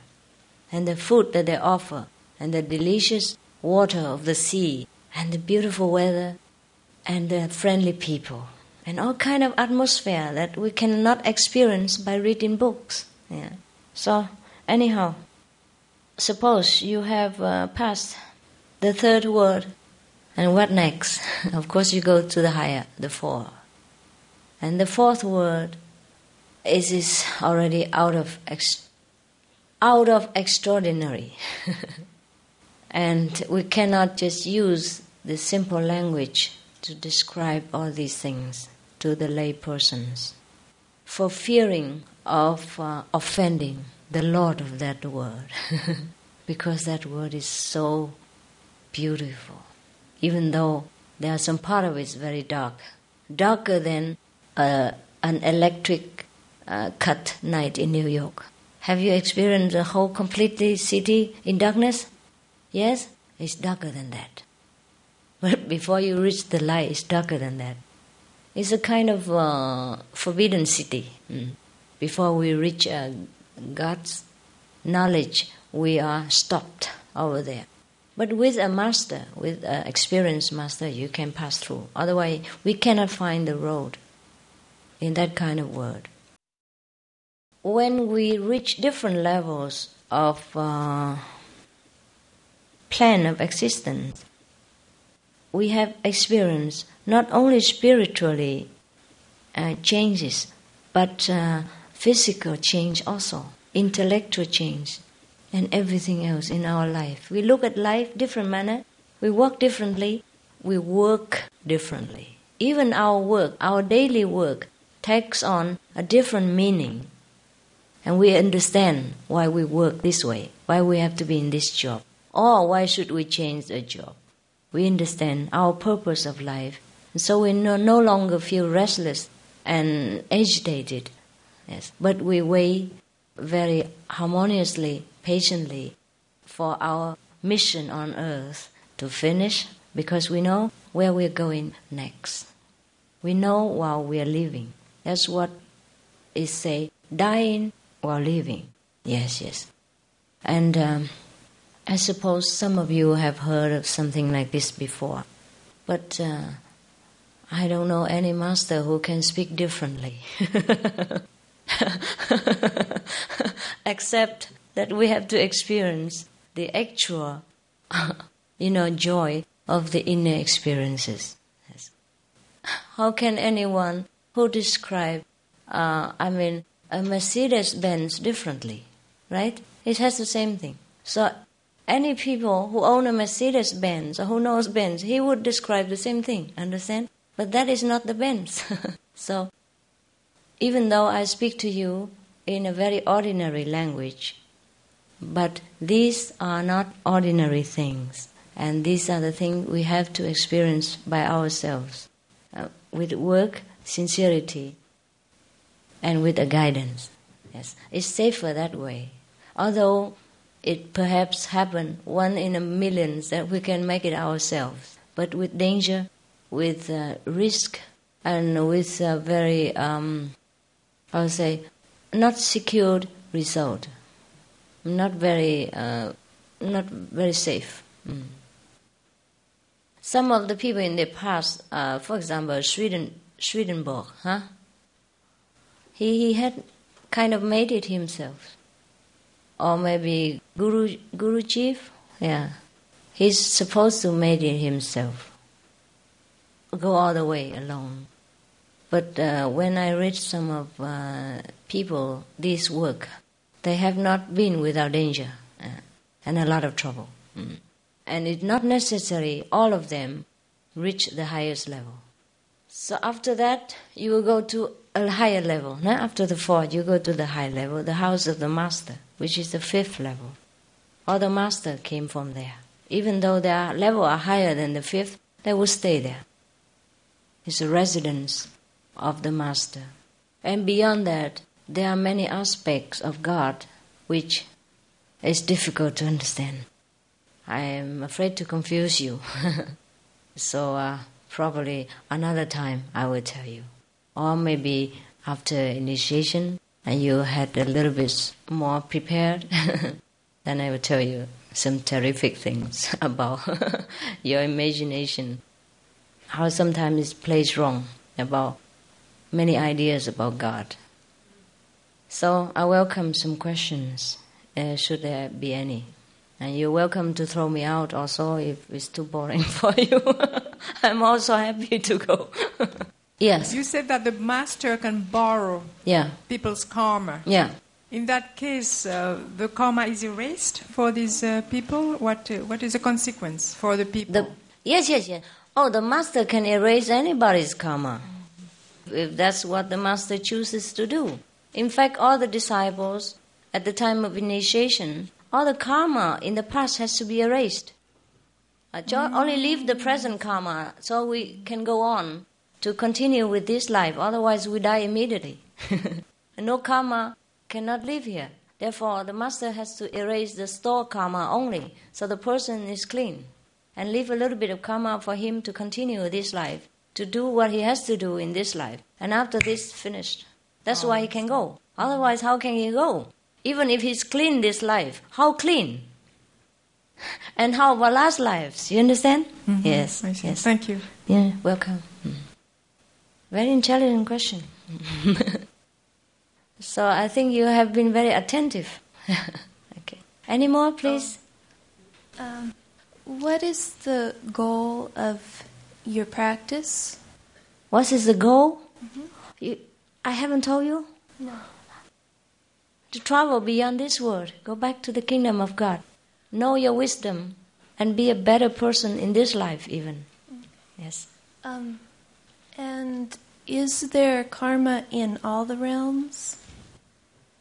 and the food that they offer and the delicious water of the sea and the beautiful weather and the friendly people and all kind of atmosphere that we cannot experience by reading books. Yeah. So, anyhow, suppose you have uh, passed the third word, and what next? <laughs> of course, you go to the higher, the four. And the fourth word is, is already out of ex- out of extraordinary. <laughs> and we cannot just use the simple language to describe all these things to the lay persons for fearing of uh, offending the Lord of that word <laughs> because that word is so beautiful. Even though there are some part of it is very dark. Darker than uh, an electric uh, cut night in New York have you experienced the whole completely city in darkness yes it's darker than that but <laughs> before you reach the light, it's darker than that. It's a kind of uh, forbidden city. Mm. Before we reach uh, God's knowledge, we are stopped over there. But with a master, with an experienced master, you can pass through. Otherwise, we cannot find the road in that kind of world. When we reach different levels of uh, plan of existence, we have experienced not only spiritually uh, changes, but uh, physical change also, intellectual change, and everything else in our life. We look at life different manner. We work differently. We work differently. Even our work, our daily work, takes on a different meaning, and we understand why we work this way, why we have to be in this job, or why should we change the job we understand our purpose of life. And so we no, no longer feel restless and agitated. Yes. But we wait very harmoniously, patiently for our mission on earth to finish because we know where we're going next. We know while we are living. That's what is say, dying while living. Yes, yes. And um, I suppose some of you have heard of something like this before, but uh, I don't know any master who can speak differently. <laughs> Except that we have to experience the actual, <laughs> you know, joy of the inner experiences. Yes. How can anyone who describe, uh, I mean, a Mercedes Benz differently, right? It has the same thing. So any people who own a Mercedes Benz or who knows Benz, he would describe the same thing, understand? But that is not the Benz. <laughs> so, even though I speak to you in a very ordinary language, but these are not ordinary things, and these are the things we have to experience by ourselves uh, with work, sincerity, and with a guidance. Yes, it's safer that way. Although it perhaps happen one in a million that we can make it ourselves, but with danger, with uh, risk, and with a very, um, I would say, not secured result, not very, uh, not very safe. Mm. Some of the people in the past, uh, for example, Sweden, Swedenborg, huh? He, he had kind of made it himself or maybe Guru Gurdjieff, yeah, he's supposed to make it himself, go all the way alone. But uh, when I read some of uh, people this work, they have not been without danger uh, and a lot of trouble. Mm. And it's not necessary all of them reach the highest level. So after that, you will go to a higher level. Now, after the fourth, you go to the high level, the house of the master which is the fifth level. All the master came from there. Even though their level are higher than the fifth, they will stay there. It's a residence of the master. And beyond that, there are many aspects of God which is difficult to understand. I am afraid to confuse you. <laughs> so uh, probably another time I will tell you. Or maybe after initiation, and you had a little bit more prepared, <laughs> then I will tell you some terrific things <laughs> about <laughs> your imagination. How sometimes it plays wrong about many ideas about God. So I welcome some questions, uh, should there be any. And you're welcome to throw me out also if it's too boring for you. I'm also happy to go. Yes. You said that the master can borrow Yeah. people's karma. Yeah. In that case, uh, the karma is erased for these uh, people. What uh, what is the consequence for the people? The, yes, yes, yes. Oh, the master can erase anybody's karma if that's what the master chooses to do. In fact, all the disciples at the time of initiation, all the karma in the past has to be erased. Uh, Only leave the present karma so we can go on to continue with this life. Otherwise, we die immediately. <laughs> No karma cannot live here. Therefore, the master has to erase the store karma only, so the person is clean, and leave a little bit of karma for him to continue this life, to do what he has to do in this life. And after this finished, that's why he can go. Otherwise, how can he go? Even if he's clean this life, how clean? <laughs> And how about last lives? You understand? Yes. Mm-hmm. See. Yes. Thank you. Yeah, welcome. Mm. Very intelligent question. <laughs> so I think you have been very attentive. <laughs> okay. Any more, please? Um, what is the goal of your practice? What is the goal? You, I haven't told you? No. To travel beyond this world, go back to the kingdom of God. Know your wisdom and be a better person in this life, even. Yes. Um, and is there karma in all the realms?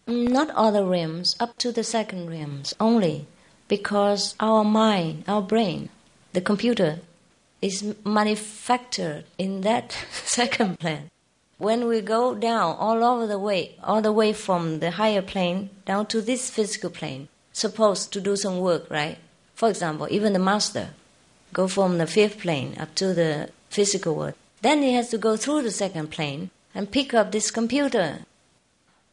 Not all the realms, up to the second realms only, because our mind, our brain, the computer, is manufactured in that <laughs> second plane. When we go down all over the way, all the way from the higher plane down to this physical plane, supposed to do some work, right? For example, even the master go from the fifth plane up to the physical world. Then he has to go through the second plane and pick up this computer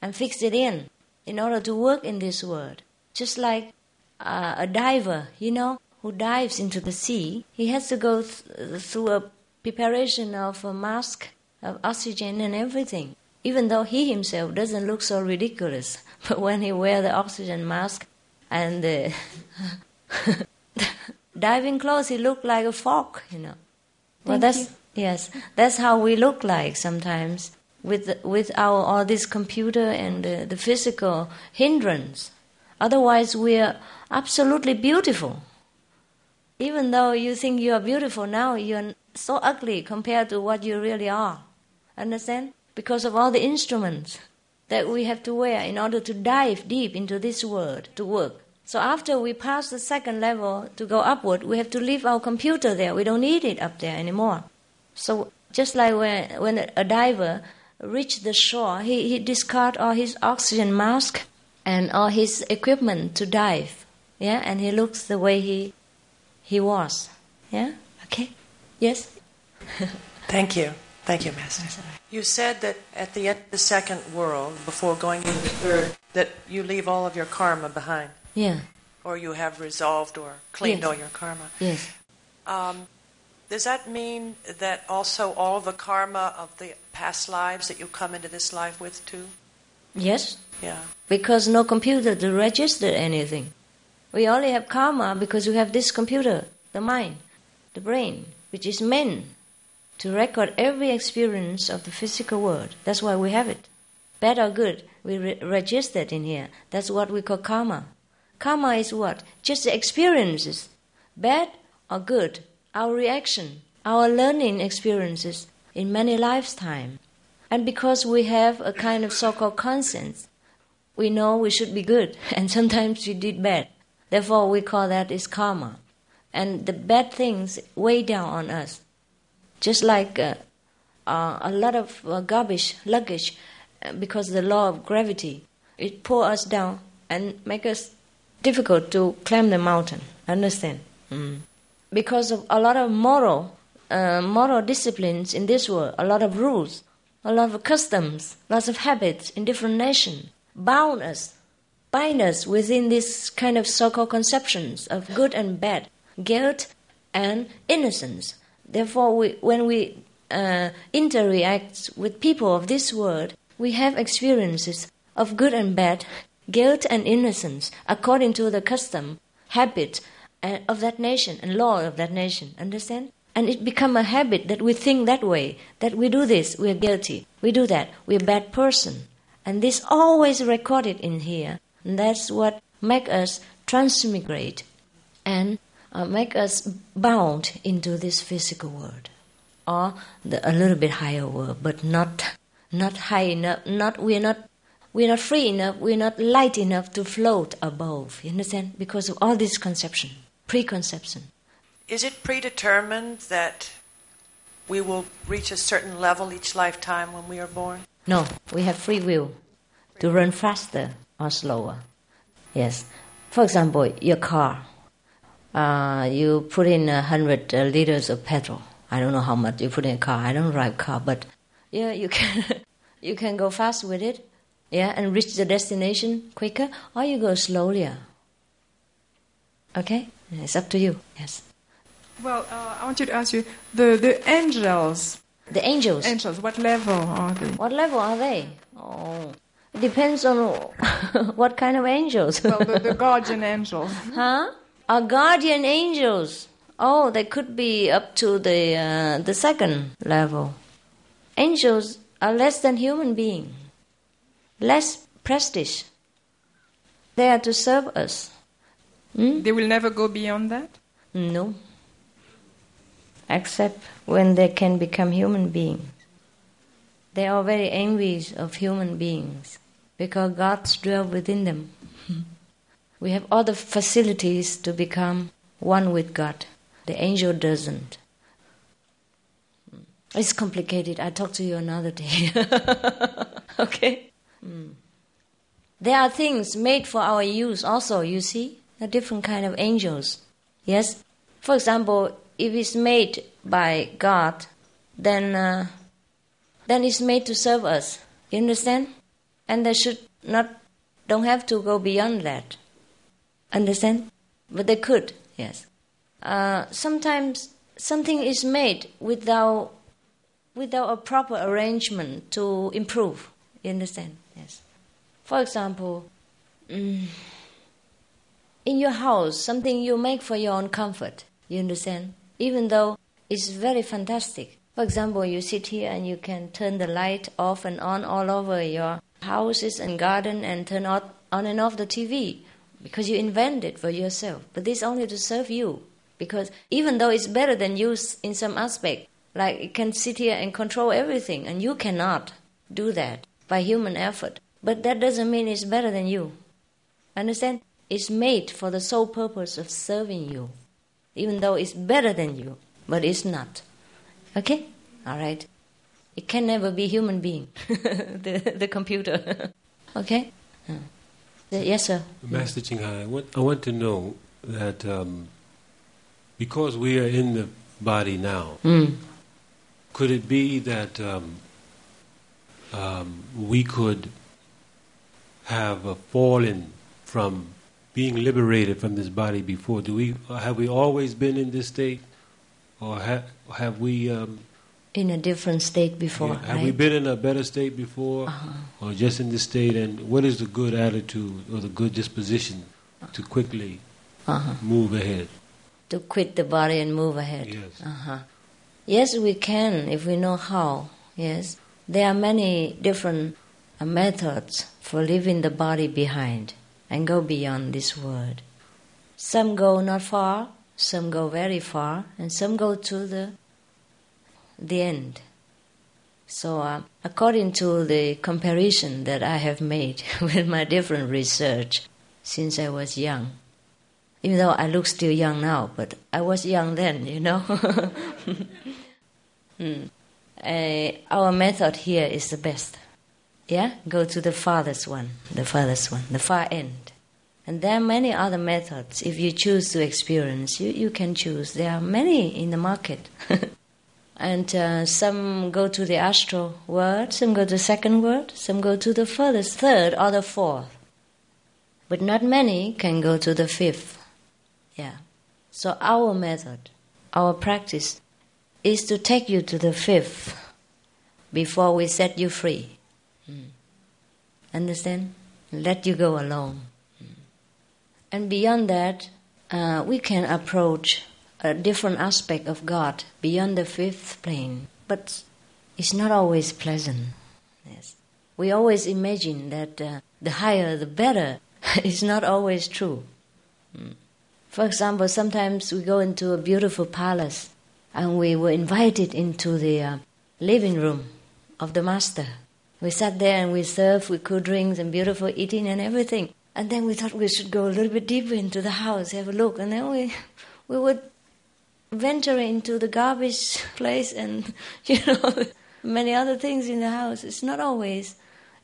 and fix it in in order to work in this world. Just like uh, a diver, you know, who dives into the sea, he has to go th- through a preparation of a mask, of oxygen and everything. Even though he himself doesn't look so ridiculous, <laughs> but when he wear the oxygen mask and the <laughs> diving clothes, he look like a fog, you know. Well, Thank that's you. Yes, that's how we look like sometimes with with our all this computer and the, the physical hindrance. Otherwise, we are absolutely beautiful. Even though you think you are beautiful now, you are so ugly compared to what you really are. Understand? Because of all the instruments that we have to wear in order to dive deep into this world to work. So after we pass the second level to go upward, we have to leave our computer there. We don't need it up there anymore. So just like when when a diver reached the shore, he, he discard all his oxygen mask and all his equipment to dive. Yeah, and he looks the way he he was. Yeah? Okay? Yes? Thank you. Thank you, Master. You said that at the end of the second world, before going into the third, that you leave all of your karma behind, Yeah. or you have resolved or cleaned Yes. all your karma. Yes. Um, does that mean that also all the karma of the past lives that you come into this life with too? Yes? Yeah. Because no computer to register anything. We only have karma because we have this computer, the mind, the brain, which is meant to record every experience of the physical world. That's why we have it. Bad or good, we re- register it in here. That's what we call karma. Karma is what? Just the experiences, bad or good, our reaction, our learning experiences in many lifetimes. And because we have a kind of so called conscience, we know we should be good, <laughs> and sometimes we did bad. Therefore, we call that is karma. And the bad things weigh down on us. Just like uh, uh, a lot of uh, garbage, luggage, uh, because the law of gravity, it pull us down and make us difficult to climb the mountain. Understand? Mm. Because of a lot of moral, uh, moral disciplines in this world, a lot of rules, a lot of customs, lots of habits in different nations, bound us, bind us within this kind of so-called conceptions of good and bad, guilt and innocence. Therefore, we, when we uh, interact with people of this world, we have experiences of good and bad, guilt and innocence, according to the custom, habit of that nation and law of that nation. Understand? And it become a habit that we think that way, that we do this, we're guilty. We do that, we're a bad person. And this always recorded in here. And that's what make us transmigrate and uh, make us bound into this physical world or the, a little bit higher world, but not not high enough. Not we're not we're not free enough. We're not light enough to float above. You understand? Because of all this conception, preconception. Is it predetermined that we will reach a certain level each lifetime when we are born? No, we have free will to run faster or slower. Yes. For example, your car. Uh, you put in a hundred uh, liters of petrol. I don't know how much you put in a car. I don't drive car, but yeah, you can <laughs> you can go fast with it, yeah, and reach the destination quicker, or you go slowly. Okay, it's up to you. Yes. Well, uh, I want you to ask you the the angels. The angels. Angels. What level are they? What level are they? Oh, it depends on <laughs> what kind of angels. well, the, the <laughs> guardian angels. Huh? Our guardian angels. Oh, they could be up to the uh, the second level. Angels are less than human beings, less prestige. They are to serve us. Hmm? They will never go beyond that. No. Except when they can become human beings. They are very envious of human beings because God dwells within them. we have all the facilities to become one with God. The angel doesn't. It's complicated. I'll talk to you another day. <laughs> okay? Mm. There are things made for our use also, you see? A different kind of angels. Yes? For example, if it's made by God, then uh, then it's made to serve us. You understand? And they should not don't have to go beyond that. Understand? But they could, yes. Uh, sometimes something is made without without a proper arrangement to improve. You understand? Yes. For example, mm, in your house, something you make for your own comfort. You understand? Even though it's very fantastic. For example, you sit here and you can turn the light off and on all over your houses and garden and turn on and off the TV because you invent it for yourself. But this only to serve you. Because even though it's better than you in some aspect, like it can sit here and control everything, and you cannot do that by human effort. But that doesn't mean it's better than you. Understand? It's made for the sole purpose of serving you, even though it's better than you, but it's not. Okay? All right. It can never be human being, <laughs> the, the computer. <laughs> okay? Uh, yes, sir. Master Ching Hai, I want, I want to know that um, because we are in the body now, mm. could it be that um, um, we could have fallen from being liberated from this body before? Do we have we always been in this state, or have have we? Um, in a different state before. Yeah, have right? we been in a better state before, uh-huh. or just in this state? And what is the good attitude or the good disposition to quickly uh-huh. move ahead? To quit the body and move ahead. Yes. Uh-huh. Yes, we can if we know how. Yes, there are many different methods for leaving the body behind and go beyond this world. Some go not far, some go very far, and some go to the the end. So, uh, according to the comparison that I have made <laughs> with my different research since I was young, even though I look still young now, but I was young then, you know. <laughs> hmm. uh, our method here is the best. Yeah, go to the farthest one, the farthest one, the far end. And there are many other methods. If you choose to experience, you, you can choose. There are many in the market. <laughs> and uh, some go to the astral world, some go to the second world, some go to the furthest third or the fourth. But not many can go to the fifth. Yeah. So our method, our practice, is to take you to the fifth before we set you free. Understand? Let you go alone. And beyond that, uh, we can approach a different aspect of God beyond the fifth plane. But it's not always pleasant. Yes. We always imagine that uh, the higher the better. <laughs> it's not always true. Mm. For example, sometimes we go into a beautiful palace and we were invited into the uh, living room of the master. We sat there and we served with cool drinks and beautiful eating and everything. And then we thought we should go a little bit deeper into the house, have a look. And then we, we would venture into the garbage <laughs> place and, <laughs> you know, <laughs> many other things in the house. It's not always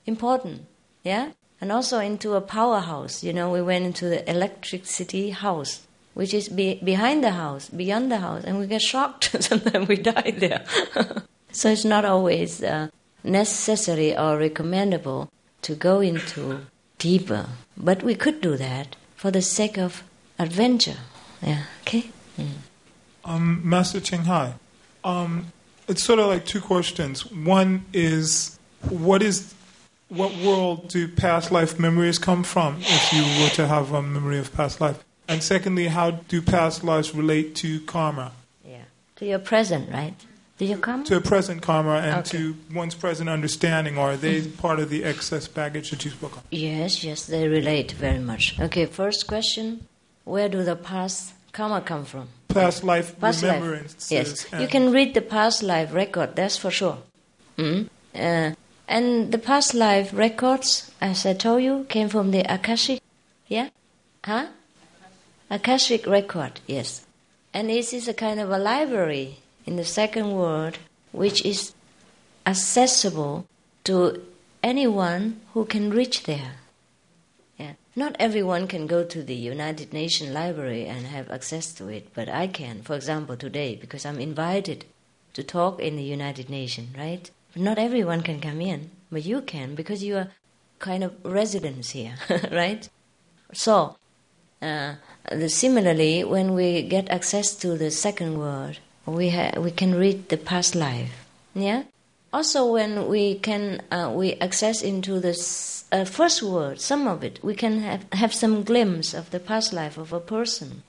important, yeah? And also into a powerhouse. You know, we went into the electricity house, which is be- behind the house, beyond the house, and we get shocked. Sometimes we die there. so it's not always uh, necessary or recommendable to go into deeper. But we could do that for the sake of adventure. Yeah, okay? Mm. Um, Master Ching Hai, um, it's sort of like two questions. One is, what is what world do past life memories come from if you were to have a memory of past life? And secondly, how do past lives relate to karma? Yeah, to your present, right? Do you come? To a present karma and Okay. to one's present understanding, are they part of the excess baggage that you spoke of? Yes, yes, they relate very much. Okay, first question Where do the past karma come from? Past life Past. Yes, you can read the past life record, that's for sure. Mm? Uh, and the past life records, as I told you, came from the Akashic. Yeah? Huh? Akashic record, yes. And this is a kind of a library in the second world which is accessible to anyone who can reach there. Yeah. Not everyone can go to the United Nations Library and have access to it, but I can, for example, today, because I'm invited to talk in the United Nations, right? Not everyone can come in, but you can because you are kind of residents here, <laughs> right? So, uh, the, similarly, when we get access to the second world, we ha- we can read the past life. Yeah. Also, when we can uh, we access into the uh, first world, some of it, we can have, have some glimpse of the past life of a person,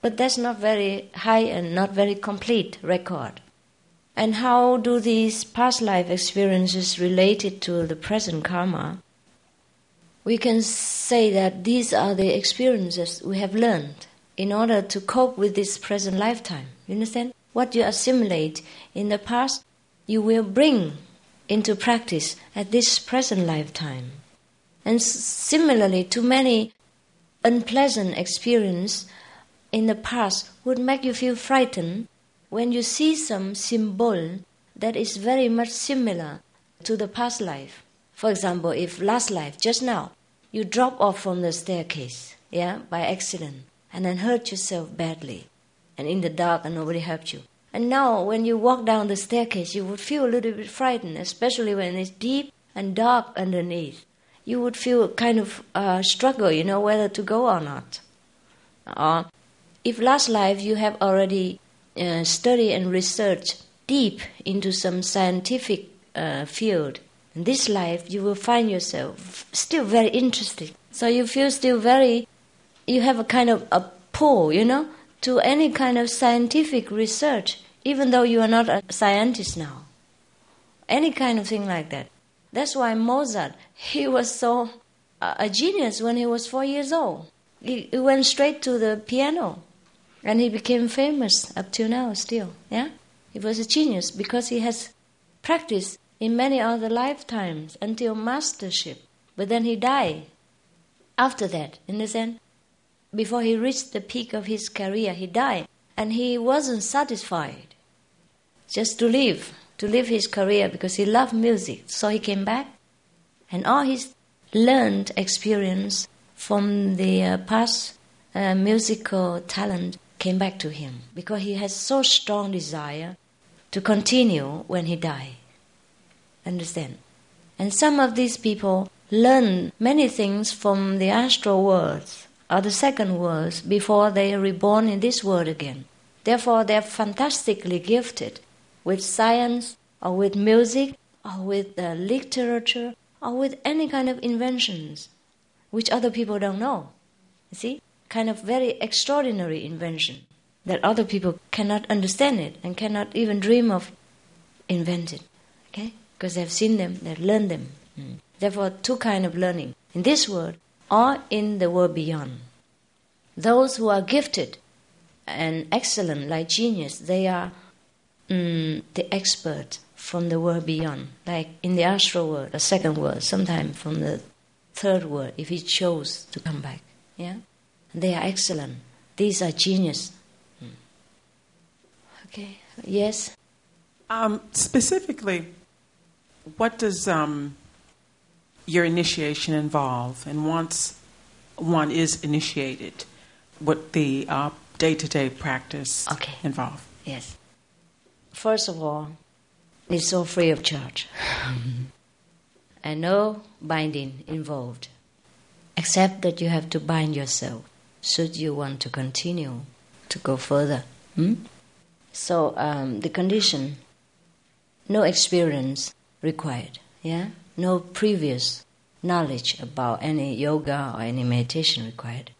but that's not very high and not very complete record. And how do these past life experiences related to the present karma? We can say that these are the experiences we have learned in order to cope with this present lifetime. You understand? What you assimilate in the past, you will bring into practice at this present lifetime. And similarly, to many unpleasant experience in the past would make you feel frightened when you see some symbol that is very much similar to the past life. For example, if last life, just now, you drop off from the staircase, yeah, by accident, and then hurt yourself badly, and in the dark and nobody helped you. And now, when you walk down the staircase, you would feel a little bit frightened, especially when it's deep and dark underneath. You would feel kind of uh, struggle, you know, whether to go or not. Or if last life you have already uh, studied and researched deep into some scientific uh, field, in this life you will find yourself still very interested. So you feel still very, you have a kind of a pull, you know, to any kind of scientific research, even though you are not a scientist now. Any kind of thing like that. That's why Mozart, he was so a genius when he was four years old. He, he went straight to the piano, and he became famous up till now. Still, yeah, he was a genius because he has practiced in many other lifetimes until mastership. But then he died. After that, in the sense, before he reached the peak of his career, he died, and he wasn't satisfied just to live, to live his career because he loved music. So he came back, and all his learned experience from the uh, past uh, musical talent came back to him because he has so strong desire to continue when he died. Understand? And some of these people learn many things from the astral worlds or the second worlds before they are reborn in this world again. Therefore, they're fantastically gifted with science or with music or with uh, literature or with any kind of inventions which other people don't know. You see? Kind of very extraordinary invention that other people cannot understand it and cannot even dream of inventing. Okay? Because they've seen them, they've learned them. Mm. Therefore, two kind of learning in this world or in the world beyond. Those who are gifted and excellent, like genius, they are mm, the expert from the world beyond, like in the astral world, the second world, sometimes from the third world, if he chose to come back. Yeah, they are excellent. These are genius. Hmm. Okay. Yes. Um, specifically, what does um, your initiation involve? And once one is initiated, what the day to day practice okay. involve? Yes. First of all, it's all free of charge. <laughs> and no binding involved, except that you have to bind yourself should you want to continue to go further. Hmm? So um, the condition, no experience required, yeah, no previous knowledge about any yoga or any meditation required.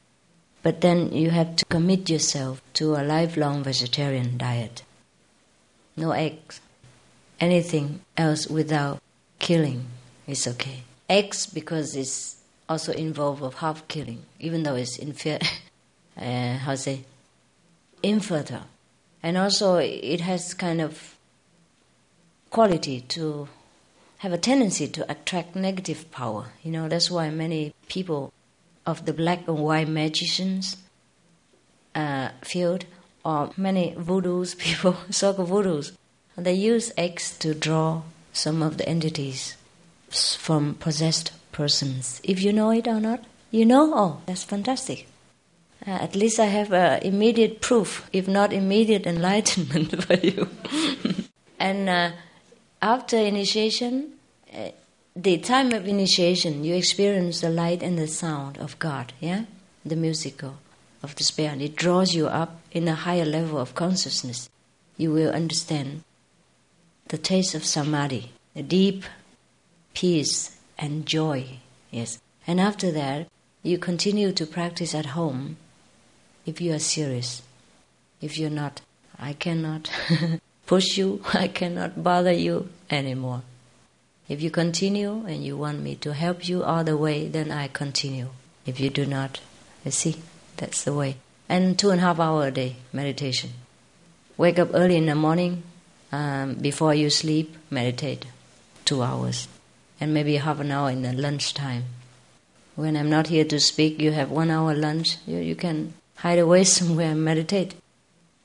But then you have to commit yourself to a lifelong vegetarian diet. No eggs, anything else without killing is okay. Eggs because it's also involved of half killing, even though it's infer- <laughs> uh, how say infertile, and also it has kind of quality to have a tendency to attract negative power. You know that's why many people of the black and white magicians uh, field or many voodoos <laughs> people, so-called voodoos, they use eggs to draw some of the entities from possessed persons. If you know it or not, you know, oh, that's fantastic. Uh, at least I have uh, immediate proof, if not immediate <laughs> enlightenment for you. <laughs> and uh, after initiation, uh, the time of initiation, you experience the light and the sound of God, yeah? The musical of the spirit. It draws you up in a higher level of consciousness. You will understand the taste of samadhi, the deep peace and joy. Yes. And after that, you continue to practice at home if you are serious. If you're not, I cannot <laughs> push you, <laughs> I cannot bother you anymore. If you continue and you want me to help you all the way, then I continue. If you do not, you see, that's the way. And two and a half hour a day meditation. Wake up early in the morning, um, before you sleep, meditate two hours and maybe half an hour in the lunch time. When I'm not here to speak, you have one hour lunch. You, you can hide away <laughs> somewhere and meditate.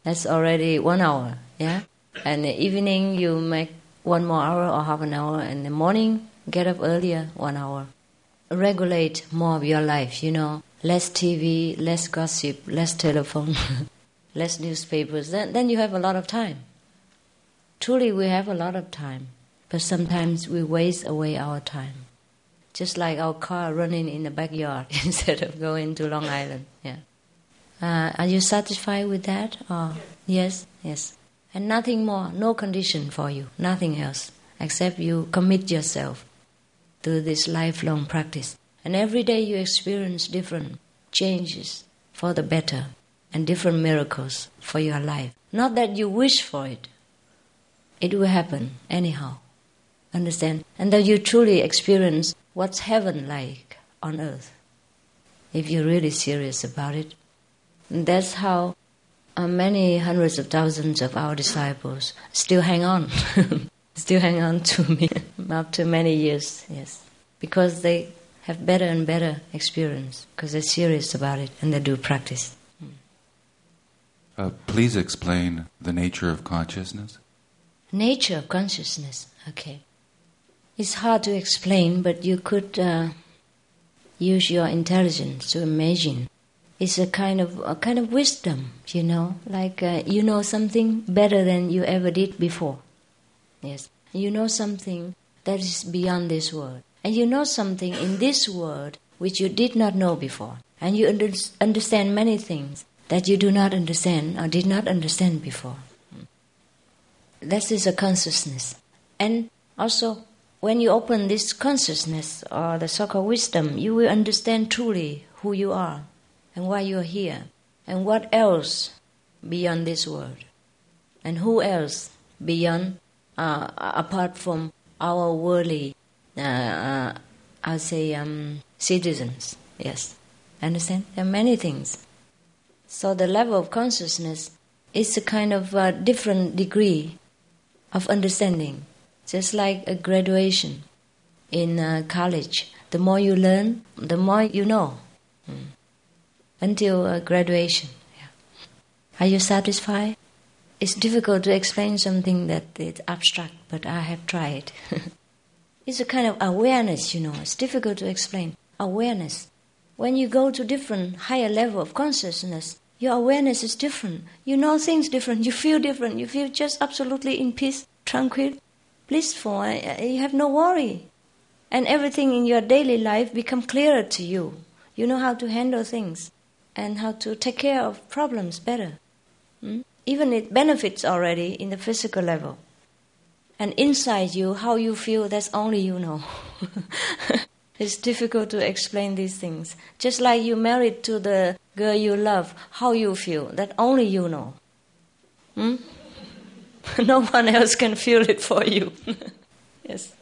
That's already one hour, yeah? And the evening, you make one more hour or half an hour. And the morning, get up earlier, one hour. Regulate more of your life, you know. Less TV, less gossip, less telephone, <laughs> less newspapers. Then, then you have a lot of time. Truly, we have a lot of time but sometimes we waste away our time. Just like our car running in the backyard <laughs> instead of going to Long Island. Yeah. Uh, are you satisfied with that? Or yes, yes. And nothing more, no condition for you, nothing else, except you commit yourself to this lifelong practice. And every day you experience different changes for the better and different miracles for your life. Not that you wish for it, it will happen anyhow. Understand? And that you truly experience what's heaven like on earth. If you're really serious about it. And that's how many hundreds of thousands of our disciples still hang on. <laughs> still hang on to me <laughs> after many years, yes. Because they have better and better experience, because they're serious about it and they do practice. Uh, please explain the nature of consciousness. Nature of consciousness, okay. It's hard to explain, but you could uh, use your intelligence to imagine. It's a kind of a kind of wisdom, you know, like uh, you know something better than you ever did before. Yes, you know something that is beyond this world, and you know something in this world which you did not know before, and you under- understand many things that you do not understand or did not understand before. That is a consciousness, and also when you open this consciousness or the so-called wisdom, you will understand truly who you are and why you are here? And what else beyond this world? And who else beyond uh, apart from our worldly uh, uh, I'll say um, citizens? Yes. Understand? There are many things. So the level of consciousness is a kind of uh, different degree of understanding. Just like a graduation in uh, college. The more you learn, the more you know. Mm. Until uh, graduation. Yeah. Are you satisfied? It's difficult to explain something that is abstract, but I have tried. <laughs> it's a kind of awareness, you know. It's difficult to explain. Awareness. When you go to different higher level of consciousness, your awareness is different. You know things different. <laughs> You feel different. You feel just absolutely in peace, tranquil, blissful. You have no worry. And everything in your daily life become clearer to you. You know how to handle things and how to take care of problems better. Hmm? Even it benefits already in the physical level. And inside you, how you feel, that's only you know. <laughs> it's difficult to explain these things. Just like you married to the girl you love, how you feel, that only you know. Hmm? <laughs> no one else can feel it for you. <laughs> yes.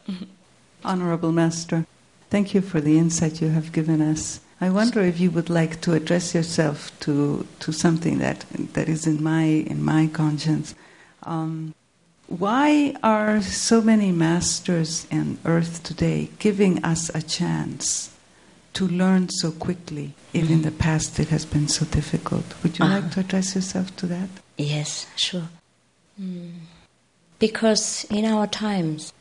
Honorable Master, thank you for the insight you have given us. I wonder if you would like to address yourself to, to something that, that is in my, in my conscience. Um, why are so many masters in earth today giving us a chance to learn so quickly if in the past it has been so difficult? Would you uh, like to address yourself to that? Yes, sure. Mm. Because in our times,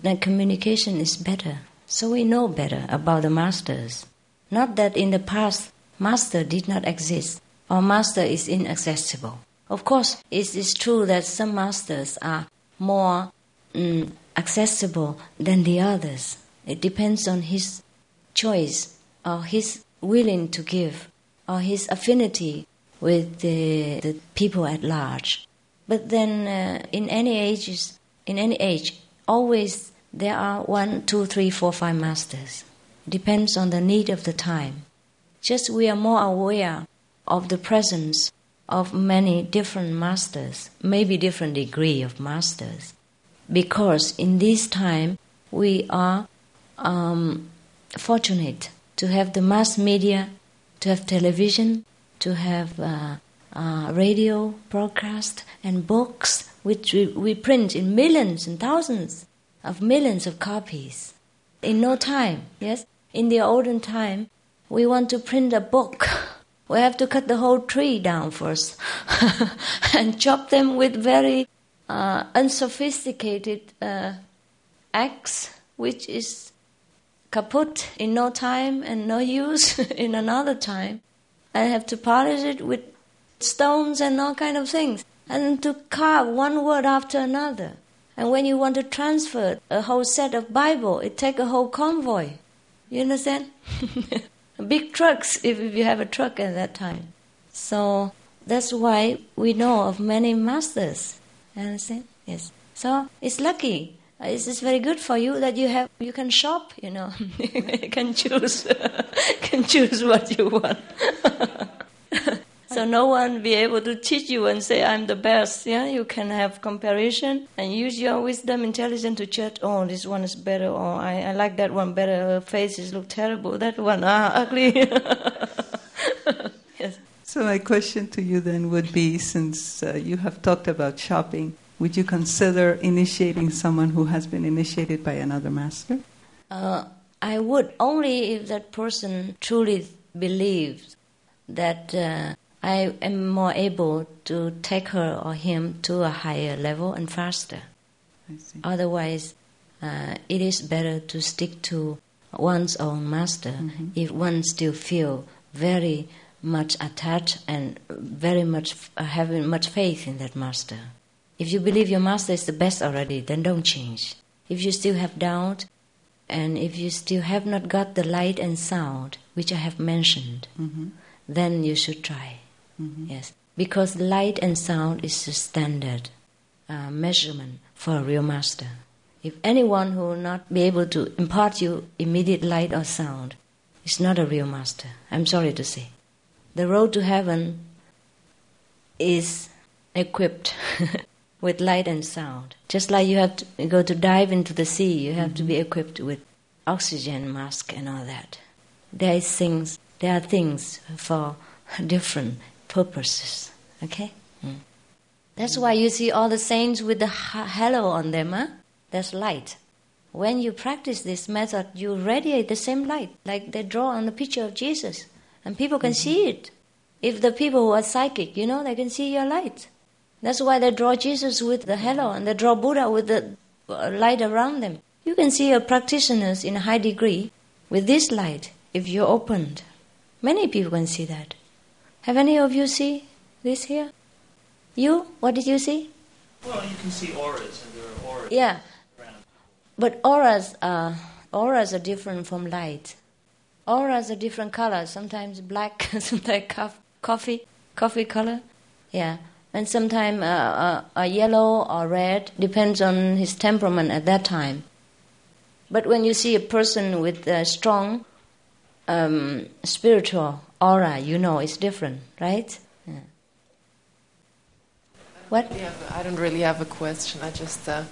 the communication is better, so we know better about the masters. Not that in the past, master did not exist or master is inaccessible. Of course, it is true that some masters are more mm, accessible than the others. It depends on his choice or his willing to give or his affinity with the, the people at large. But then, uh, in any ages, in any age, always there are one, two, three, four, five masters. Depends on the need of the time. Just we are more aware of the presence of many different masters, maybe different degree of masters, because in this time we are um, fortunate to have the mass media, to have television, to have uh, uh, radio broadcast and books, which we, we print in millions and thousands of millions of copies in no time. Yes, in the olden time, we want to print a book. <laughs> We have to cut the whole tree down first <laughs> and chop them with very uh, unsophisticated uh, axe, which is kaput in no time and no use <laughs> in another time. I have to polish it with stones and all kind of things, and to carve one word after another. And when you want to transfer a whole set of Bible, it take a whole convoy. You understand? <laughs> Big trucks, if, if you have a truck at that time. So that's why we know of many masters. You understand? Yes. So it's lucky. Uh, it's just very good for you that you have you can shop. You know, <laughs> you can choose <laughs> can choose what you want. So no one be able to teach you and say I'm the best. Yeah, you can have comparison and use your wisdom, intelligence to judge. Oh, this one is better. Or I, I like that one better. Her faces look terrible. That one ah <laughs> ugly. <laughs> yes. So my question to you then would be, since uh, you have talked about shopping, would you consider initiating someone who has been initiated by another master? Uh, I would only if that person truly believes that uh, I am more able to take her or him to a higher level and faster. Otherwise, uh, it is better to stick to one's own master mm-hmm. if one still feel very much attached and very much uh, having much faith in that master. If you believe your master is the best already, then don't change. If you still have doubt, and if you still have not got the light and sound which I have mentioned, mm-hmm. then you should try. Mm-hmm. Yes, because light and sound is the standard uh, measurement for a real master. If anyone who will not be able to impart you immediate light or sound is not a real master. I'm sorry to say. The road to heaven is equipped <laughs> with light and sound. Just like you have to go to dive into the sea, you have to be equipped with oxygen mask and all that. There is things. There are things for different purposes. Okay. Mm. That's why you see all the saints with the halo on them. Huh? That's light. When you practice this method, you radiate the same light, like they draw on the picture of Jesus, and people can see it. If the people who are psychic, you know, they can see your light. That's why they draw Jesus with the halo, and they draw Buddha with the uh, light around them. You can see your practitioners in a high degree with this light if you're opened. Many people can see that. Have any of you see this here? You? What did you see? Well, you can see auras, and there are auras. Yeah. around. But auras are auras are different from light. Auras are different colors. Sometimes black, <laughs> sometimes cof- coffee, coffee color. Yeah, and sometimes uh, uh, a yellow or red depends on his temperament at that time. But when you see a person with a strong um, spiritual aura, you know it's different, right? Yeah. What? really have- I don't really have a question. I just uh,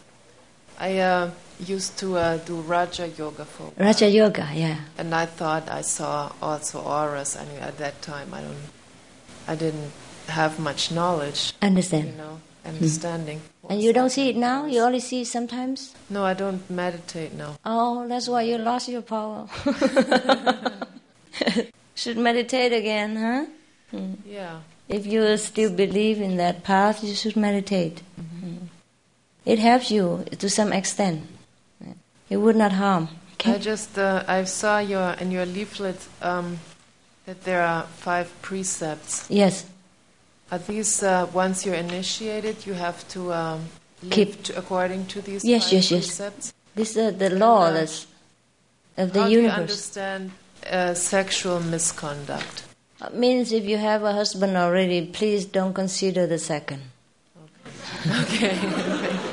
I uh, used to uh, do Raja Yoga for Raja Yoga, yeah. and I thought I saw also auras. I mean, at that time, I don't, I didn't have much knowledge, Understand. you know, understanding. And you don't see it now? You only see it sometimes? No, I don't meditate now. Oh, that's why you lost your power. <laughs> <laughs> Should meditate again, huh? Mm. Yeah. If you still believe in that path, you should meditate. Mm. It helps you to some extent. It would not harm. I just uh, I saw your in your leaflet um, that there are five precepts. Yes. Are these uh, once you're initiated, you have to um, Keep- to, according to these Yes, five yes, yes. precepts? This is the law uh, of the How do you universe. understand uh, sexual misconduct? It means if you have a husband already, please don't consider the second. Okay. <laughs>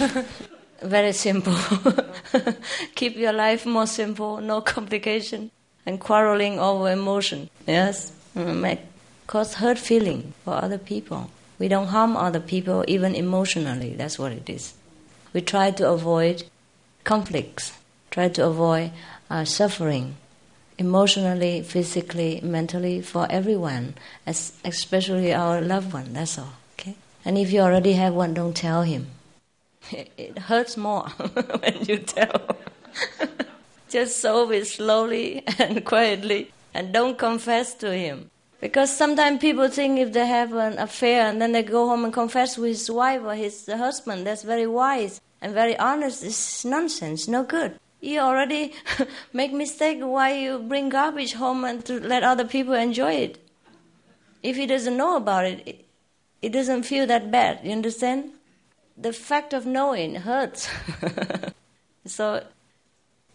<laughs> Very simple. <laughs> Keep your life more simple, no complication, and quarreling over emotion. Yes, Mm, make cause hurt feeling for other people. We don't harm other people even emotionally. That's what it is. We try to avoid conflicts. Try to avoid uh, suffering, emotionally, physically, mentally for everyone, as, especially our loved one. That's all. Okay. And if you already have one, don't tell him <laughs> it hurts more <laughs> when you tell. <laughs> Just solve it slowly and quietly and don't confess to him. Because sometimes people think if they have an affair and then they go home and confess with his wife or his husband, that's very wise and very honest. It's nonsense, no good. You already <laughs> make mistake. Why you bring garbage home and to let other people enjoy it? If he doesn't know about it, it, it doesn't feel that bad. You understand? the fact of knowing hurts. <laughs> so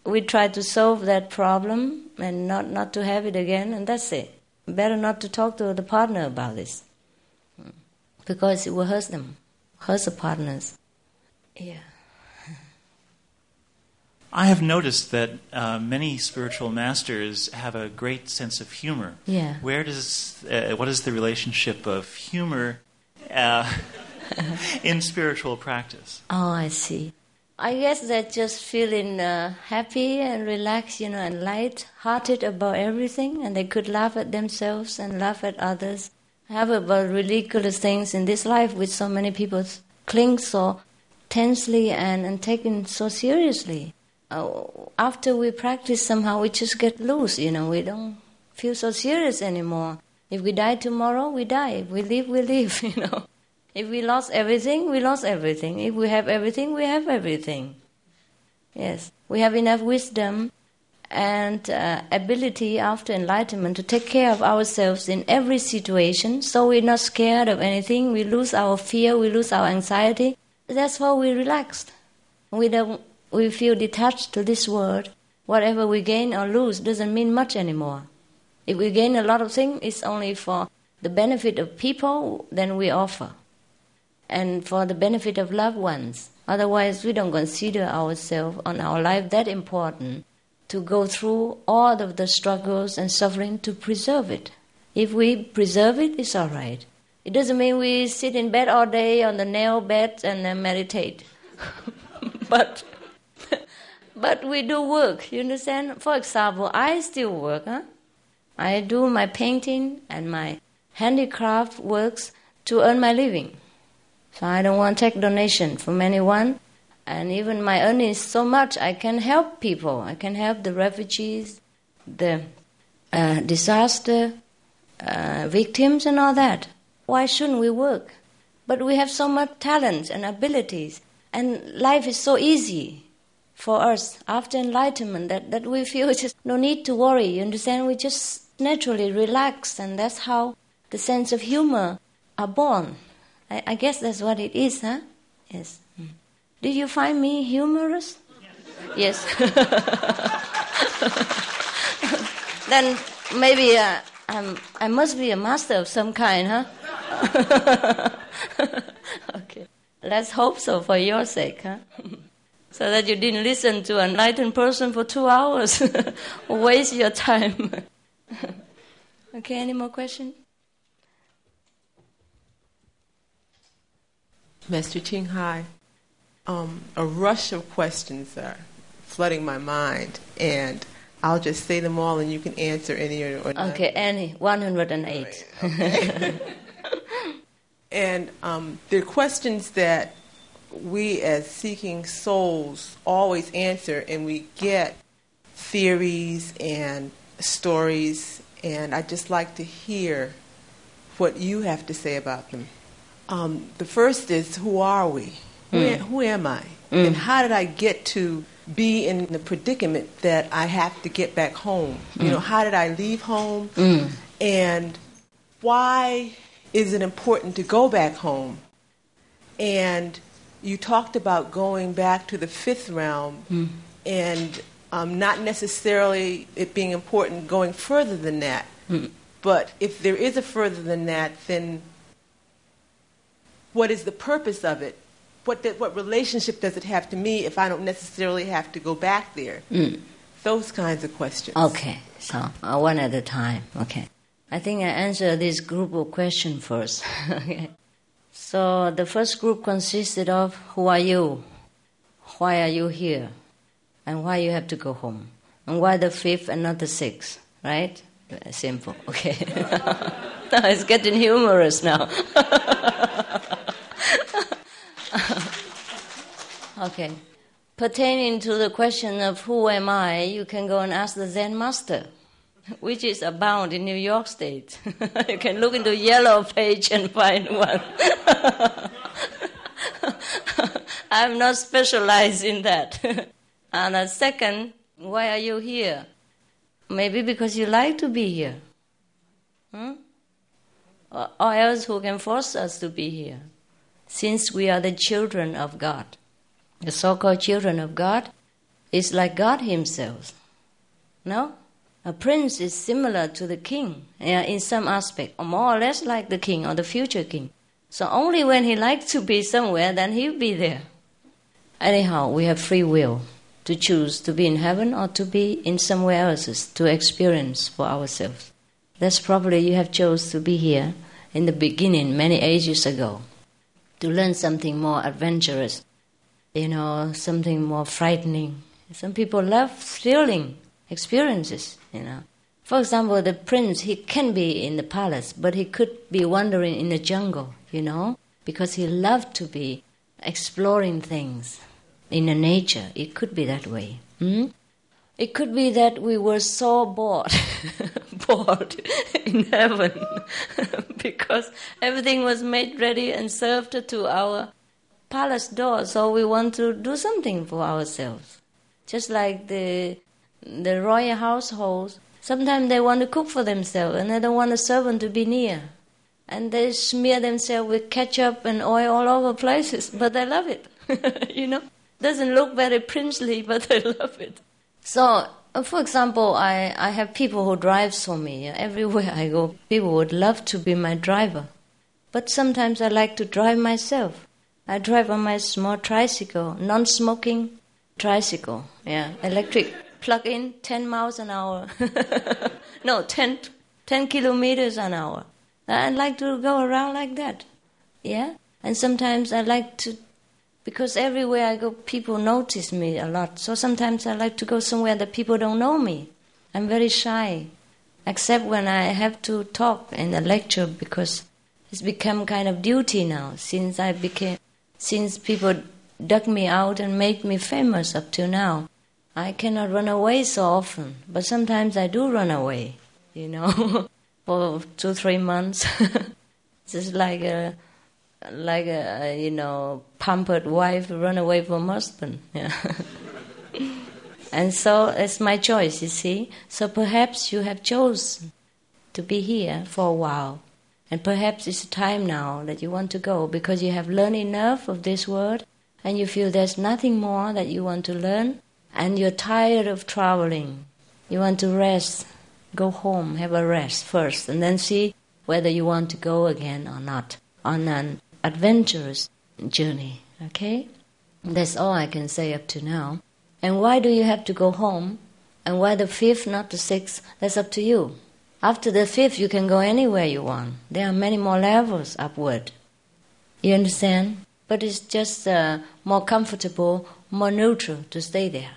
we try to solve that problem and not, not to have it again, and that's it. Better not to talk to the partner about this because it will hurt them, hurt the partners. Yeah. I have noticed that uh, many spiritual masters have a great sense of humor. Yeah. Where does uh, what is the relationship of humor uh, <laughs> in spiritual practice? Oh, I see. I guess they're just feeling uh, happy and relaxed, you know, and light-hearted about everything, and they could laugh at themselves and laugh at others, have about ridiculous things in this life, which so many people cling so tensely and, and taken so seriously. Uh, after we practice, somehow we just get loose, you know, we don't feel so serious anymore. If we die tomorrow, we die. If we live, we live, <laughs> you know. If we lost everything, we lost everything. If we have everything, we have everything. Yes, we have enough wisdom and uh, ability after enlightenment to take care of ourselves in every situation so we're not scared of anything. We lose our fear, we lose our anxiety. That's why we're relaxed. We, don't, we feel detached to this world. Whatever we gain or lose doesn't mean much anymore. If we gain a lot of things, it's only for the benefit of people, then we offer. and for the benefit of loved ones. Otherwise, we don't consider ourselves on our life that important to go through all of the struggles and suffering to preserve it. If we preserve it, it's all right. It doesn't mean we sit in bed all day on the nail bed and meditate. <laughs> but but we do work. You understand? For example, I still work. Huh? I do my painting and my handicraft works to earn my living. So I don't want to take donation from anyone. And even my earnings so much, I can help people. I can help the refugees, the uh, disaster uh, victims, and all that. Why shouldn't we work? But we have so much talents and abilities, and life is so easy for us after enlightenment that, that we feel just no need to worry. You understand? We just naturally relax, and that's how the sense of humor are born. I, I guess that's what it is, huh? Yes. Mm. Did you find me humorous? Yes. <laughs> then maybe uh, I'm, I must be a master of some kind, huh? <laughs> okay. Let's hope so for your sake, huh? <laughs> so that you didn't listen to an enlightened person for two hours. <laughs> Waste your time. <laughs> okay, any more questions? Master Ching Hai, um, a rush of questions are flooding my mind, and I'll just say them all, and you can answer any or, or not. Okay, any 108. Okay. <laughs> and um, they're questions that we, as seeking souls, always answer, and we get theories and stories, and I'd just like to hear what you have to say about them. Um, the first is who are we? Mm. Who, who, am I? Mm. And how did I get to be in the predicament that I have to get back home? Mm. You know, how did I leave home? Mm. And why is it important to go back home? And you talked about going back to the fifth realm mm. and um, not necessarily it being important going further than that. Mm. But if there is a further than that, then what is the purpose of it? What, what relationship does it have to me if I don't necessarily have to go back there? Mm. Those kinds of questions. Okay, so uh, one at a time. Okay. I think I answer this group of questions first. <laughs> okay. So the first group consisted of who are you? Why are you here? And why you have to go home? And why the fifth and not the sixth? Right? Simple. <laughs> Okay. now it's getting humorous now. <laughs> okay. Pertaining to the question of who am I, you can go and ask the Zen master, which is abound in New York State. <laughs> you can look into yellow page and find one. <laughs> I'm not specialized in that. <laughs> and the second, why are you here? Maybe because you like to be here. Hmm? Or else who can force us to be here? since we are the children of God. The so called children of God is like God Himself. No? A prince is similar to the king in some aspect, or more or less like the king or the future king. So only when he likes to be somewhere, then he'll be there. Anyhow, we have free will to choose to be in heaven or to be in somewhere else to experience for ourselves. That's probably you have chose to be here in the beginning, many ages ago to learn something more adventurous, you know, something more frightening. Some people love thrilling experiences, you know. For example, the prince, he can be in the palace, but he could be wandering in the jungle, you know, because he loved to be exploring things in the nature. It could be that way. Hmm? It could be that we were so bored, <laughs> bored in heaven, <laughs> because everything was made ready and served to our palace door. So we want to do something for ourselves, just like the the royal households. Sometimes they want to cook for themselves, and they don't want a servant to be near, and they smear themselves with ketchup and oil all over places. But they love it, <laughs> you know. Doesn't look very princely, <laughs> but they love it. So, uh, for example, I, I have people who drive for me. Everywhere I go, people would love to be my driver. But sometimes I like to drive myself. I drive on my small tricycle, non-smoking tricycle. Yeah, electric, plug in, 10 miles an hour. <laughs> no, 10, 10 kilometers an hour. I like to go around like that. Yeah, and sometimes I like to, because everywhere I go, people notice me a lot. So sometimes I like to go somewhere that people don't know me. I'm very shy, except when I have to talk in a lecture because it's become kind of duty now since I became since people dug me out and made me famous up to now. I cannot run away so often, but sometimes I do run away, you know, <laughs> for two, three months. <laughs> Just like a, like a, you know, pampered wife run away from husband. Yeah. <laughs> and so it's my choice, you see. So perhaps you have chosen to be here for a while. And perhaps it's time now that you want to go because you have learned enough of this world and you feel there's nothing more that you want to learn and you're tired of traveling. You want to rest, go home, have a rest first, and then see whether you want to go again or not on an adventurous journey. Okay? That's all I can say up to now. And why do you have to go home? And why the fifth, not the sixth? That's up to you. After the fifth, you can go anywhere you want. There are many more levels upward. You understand? But it's just uh, more comfortable, more neutral to stay there.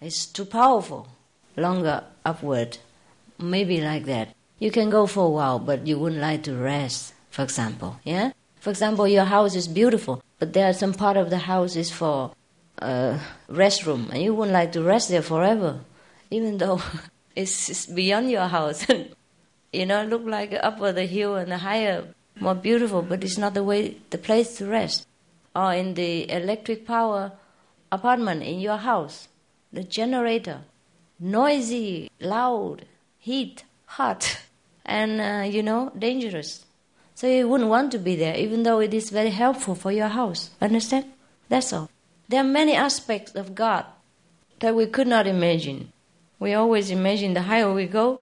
It's too powerful, longer upward. Maybe like that. You can go for a while, but you wouldn't like to rest, for example. Yeah? For example, your house is beautiful, but there are some part of the house is for uh, restroom, and you wouldn't like to rest there forever, even though <laughs> it's, beyond your house. <laughs> you know, look like up the hill and the higher, more beautiful, but it's not the way, the place to rest. Or in the electric power apartment in your house, the generator, noisy, loud, heat, hot, <laughs> and uh, you know, dangerous. So you wouldn't want to be there, even though it is very helpful for your house. Understand? That's all. There are many aspects of God that we could not imagine. We always imagine the higher we go,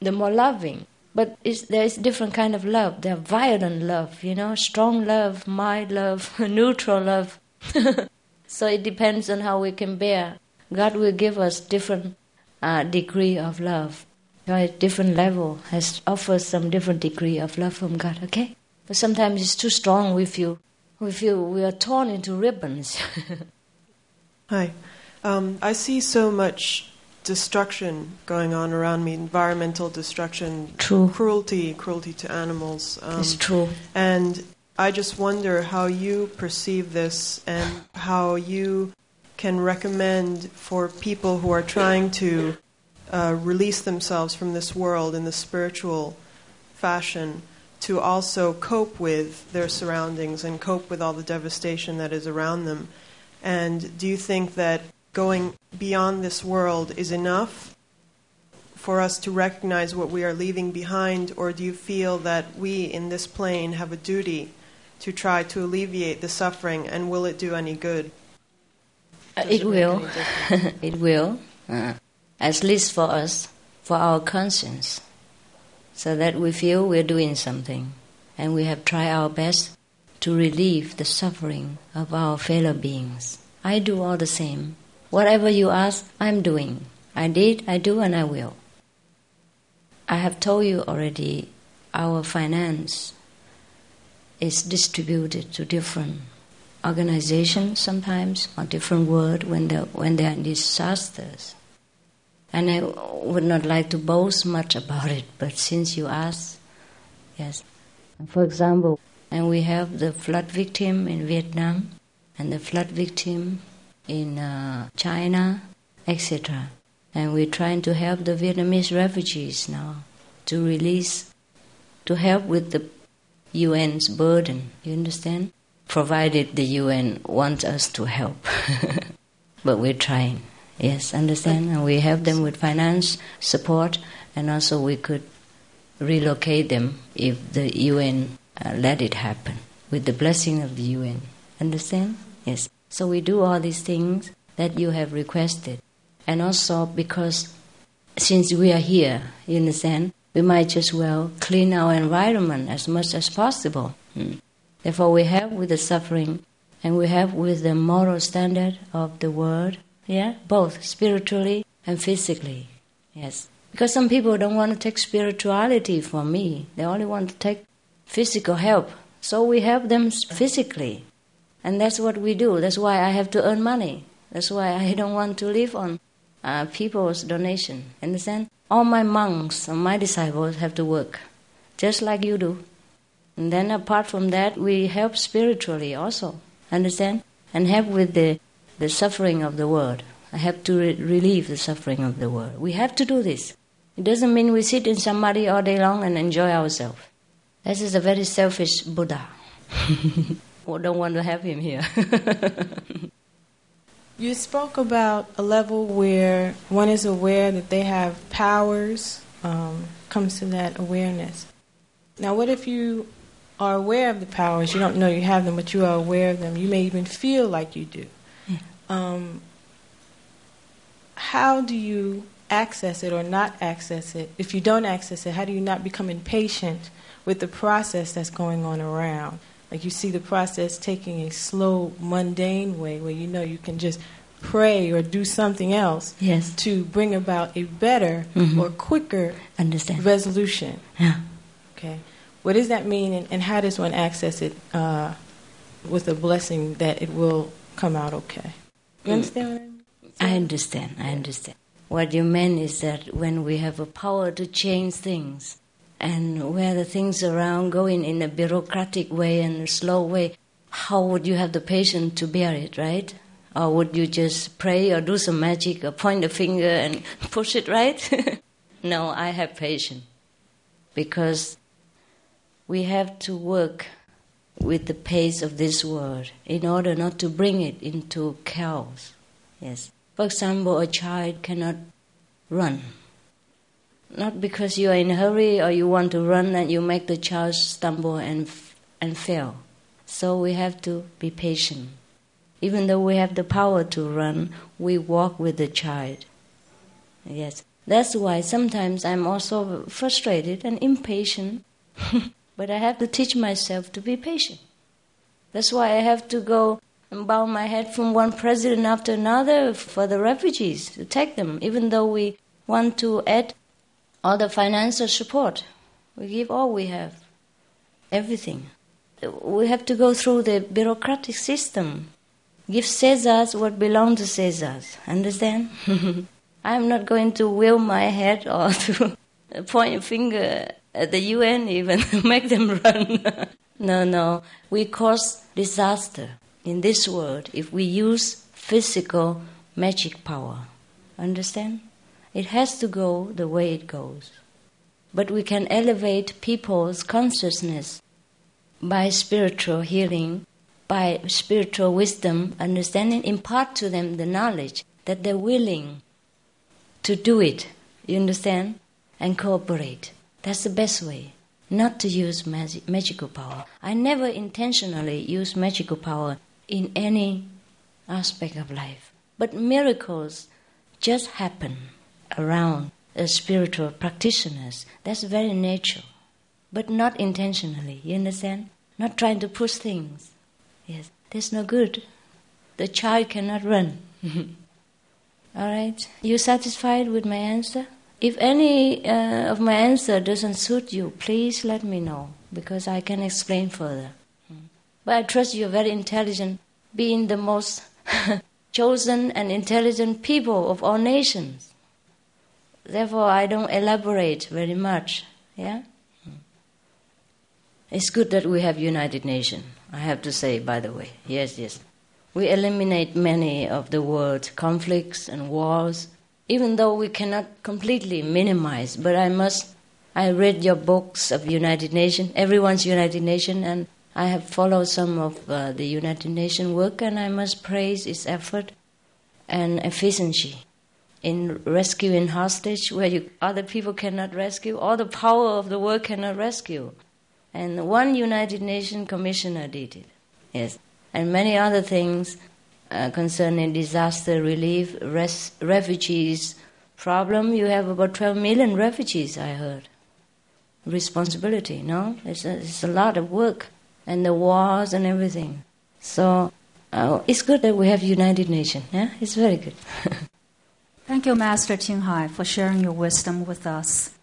the more loving. But there is different kind of love. There are violent love, you know, strong love, mild love, <laughs> neutral love. <laughs> so it depends on how we can bear. God will give us different uh, degree of love. Right? Different level has offers some different degree of love from God. Okay, but sometimes it's too strong. We feel we feel we are torn into ribbons. <laughs> Hi, um, I see so much destruction going on around me environmental destruction true cruelty cruelty to animals um, it's true and i just wonder how you perceive this and how you can recommend for people who are trying to uh, release themselves from this world in the spiritual fashion to also cope with their surroundings and cope with all the devastation that is around them. And do you think that going beyond this world is enough for us to recognize what we are leaving behind, or do you feel that we in this plane have a duty to try to alleviate the suffering, and will it do any good? Uh, it, will. <laughs> it will. Uh, at least for us, for our conscience, so that we feel we're doing something, and we have tried our best to relieve the suffering of our fellow beings. I do all the same. Whatever you ask, I'm doing. I did, I do, and I will. I have told you already our finance is distributed to different organizations sometimes or different world when they when they are in disasters. And I would not like to boast much about it, but since you asked, yes. For example, and we have the flood victim in Vietnam and the flood victim in uh, China, etc. And we're trying to help the Vietnamese refugees now to release, to help with the UN's burden. You understand? Provided the UN wants us to help. <laughs> but we're trying. Yes, understand? And we help them with finance support, and also we could relocate them if the UN uh, let it happen with the blessing of the UN. Understand? Yes. So we do all these things that you have requested. And also because since we are here, you understand, we might just well clean our environment as much as possible. Mm. Therefore, we have with the suffering and we have with the moral standard of the world, yeah, both spiritually and physically, yes. Because some people don't want to take spirituality from me, they only want to take physical help. So we help them physically. And that's what we do. That's why I have to earn money. That's why I don't want to live on uh, people's donation. Understand? All my monks and my disciples have to work, just like you do. And then apart from that, we help spiritually also. Understand? And help with the, the suffering of the world. I have to re- relieve the suffering of the world. We have to do this. It doesn't mean we sit in samadhi all day long and enjoy ourselves. This is a very selfish Buddha. <laughs> we don't want to have him here. <laughs> you spoke about a level where one is aware that they have powers, um, comes to that awareness. Now, what if you are aware of the powers? You don't know you have them, but you are aware of them. You may even feel like you do. Yeah. Um, how do you access it or not access it? If you don't access it, how do you not become impatient with the process that's going on around? Like you see the process taking a slow, mundane way where you know you can just pray or do something else yes. to bring about a better mm-hmm. or quicker Understand. resolution. Yeah. Okay. What does that mean, and, and how does one access it uh, with a blessing that it will come out okay? You Mm. understand I understand. I understand. What you mean is that when we have a power to change things, and where the things around going in a bureaucratic way and a slow way, how would you have the patience to bear it, right? Or would you just pray or do some magic or point a finger and <laughs> push it right? <laughs> no, I have patience. Because we have to work with the pace of this world in order not to bring it into chaos. Yes. For example, a child cannot run not because you are in a hurry or you want to run and you make the child stumble and, and fail. So we have to be patient. Even though we have the power to run, we walk with the child. Yes. That's why sometimes I'm also frustrated and impatient, <laughs> but I have to teach myself to be patient. That's why I have to go and bow my head from one president after another for the refugees to take them, even though we want to add all the financial support. We give all we have, everything. We have to go through the bureaucratic system. Give Caesars what belongs to Caesars. Understand? <laughs> I'm not going to wheel my head <laughs> or to point a finger at the UN even <laughs> make them run. no, no. We cause disaster in this world if we use physical magic power. Understand? It has to go the way it goes. But we can elevate people's consciousness by spiritual healing, by spiritual wisdom, understanding, impart to them the knowledge that they're willing to do it. You understand? And cooperate. That's the best way. Not to use magic, magical power. I never intentionally use magical power in any aspect of life. But miracles just happen around uh, spiritual practitioners. That's very natural, but not intentionally. You understand? Not trying to push things. Yes, that's no good. The child cannot run. <laughs> All right. You satisfied with my answer? If any uh, of my answer doesn't suit you, please let me know because I can explain further. But I trust you're very intelligent, being the most <laughs> chosen and intelligent people of all nations. Therefore, I don't elaborate very much. Yeah? It's good that we have United Nations, I have to say, by the way. Yes, yes. We eliminate many of the world's conflicts and wars, even though we cannot completely minimize. But I must, I read your books of United Nations, everyone's United Nations, and I have followed some of uh, the United Nations work, and I must praise its effort and efficiency in rescuing hostage where you, other people cannot rescue, all the power of the world cannot rescue. And one United Nations commissioner did it. Yes. And many other things uh, concerning disaster relief, res- refugees problem. You have about 12 million refugees, I heard. responsibility, no? It's a, it's a lot of work and the wars and everything. So uh, it's good that we have United Nations, yeah? It's very good. <laughs> Thank you, Master Ching Hai, for sharing your wisdom with us.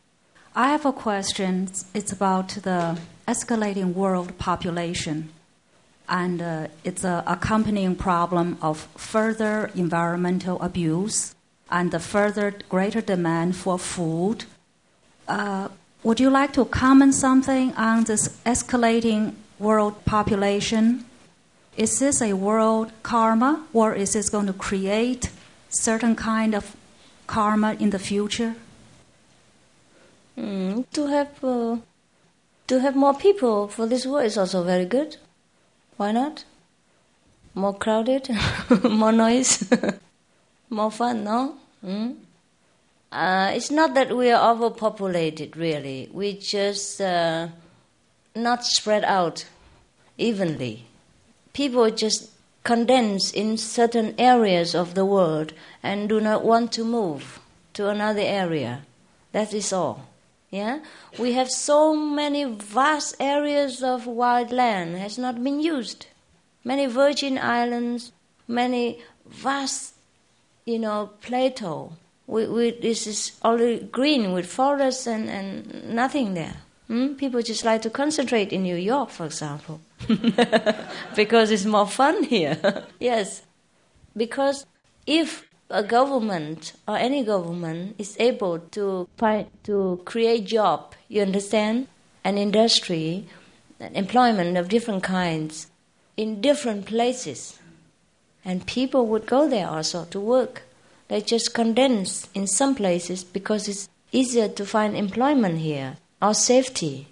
I have a question. It's about the escalating world population, and uh, it's an accompanying problem of further environmental abuse and the further greater demand for food. Uh, would you like to comment something on this escalating world population? Is this a world karma, or is this going to create certain kind of karma in the future? Mm, to have uh, to have more people for this world is also very good. Why not? More crowded, <laughs> more noise, <laughs> more fun, no? Mm? Uh, it's not that we are overpopulated, really. We just uh, not spread out evenly. People just condense in certain areas of the world and do not want to move to another area. That is all. Yeah, we have so many vast areas of wild land has not been used. Many virgin islands, many vast, you know, plateau. We, we, this is only green with forests and, and nothing there. Hmm? People just like to concentrate in New York, for example, <laughs> because it's more fun here. <laughs> yes, because if a government or any government is able to to create job, you understand, an industry, an employment of different kinds in different places, and people would go there also to work. They just condense in some places because it's easier to find employment here or safety.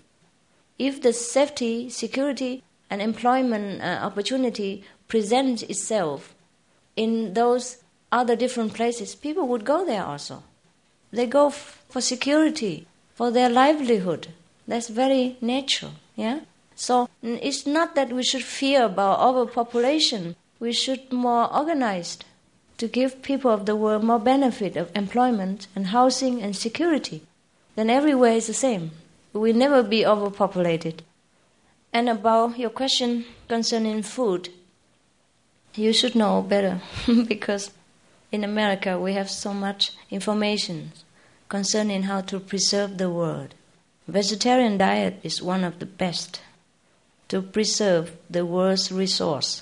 If the safety, security, and employment uh, opportunity presents itself in those other different places, people would go there also. They go f- for security, for their livelihood. That's very natural, yeah? So it's not that we should fear about overpopulation. We should more organized to give people of the world more benefit of employment and housing and security. Then everywhere is the same. We will never be overpopulated. And about your question concerning food, you should know better <laughs> because in America, we have so much information concerning how to preserve the world. Vegetarian diet is one of the best to preserve the world's resource,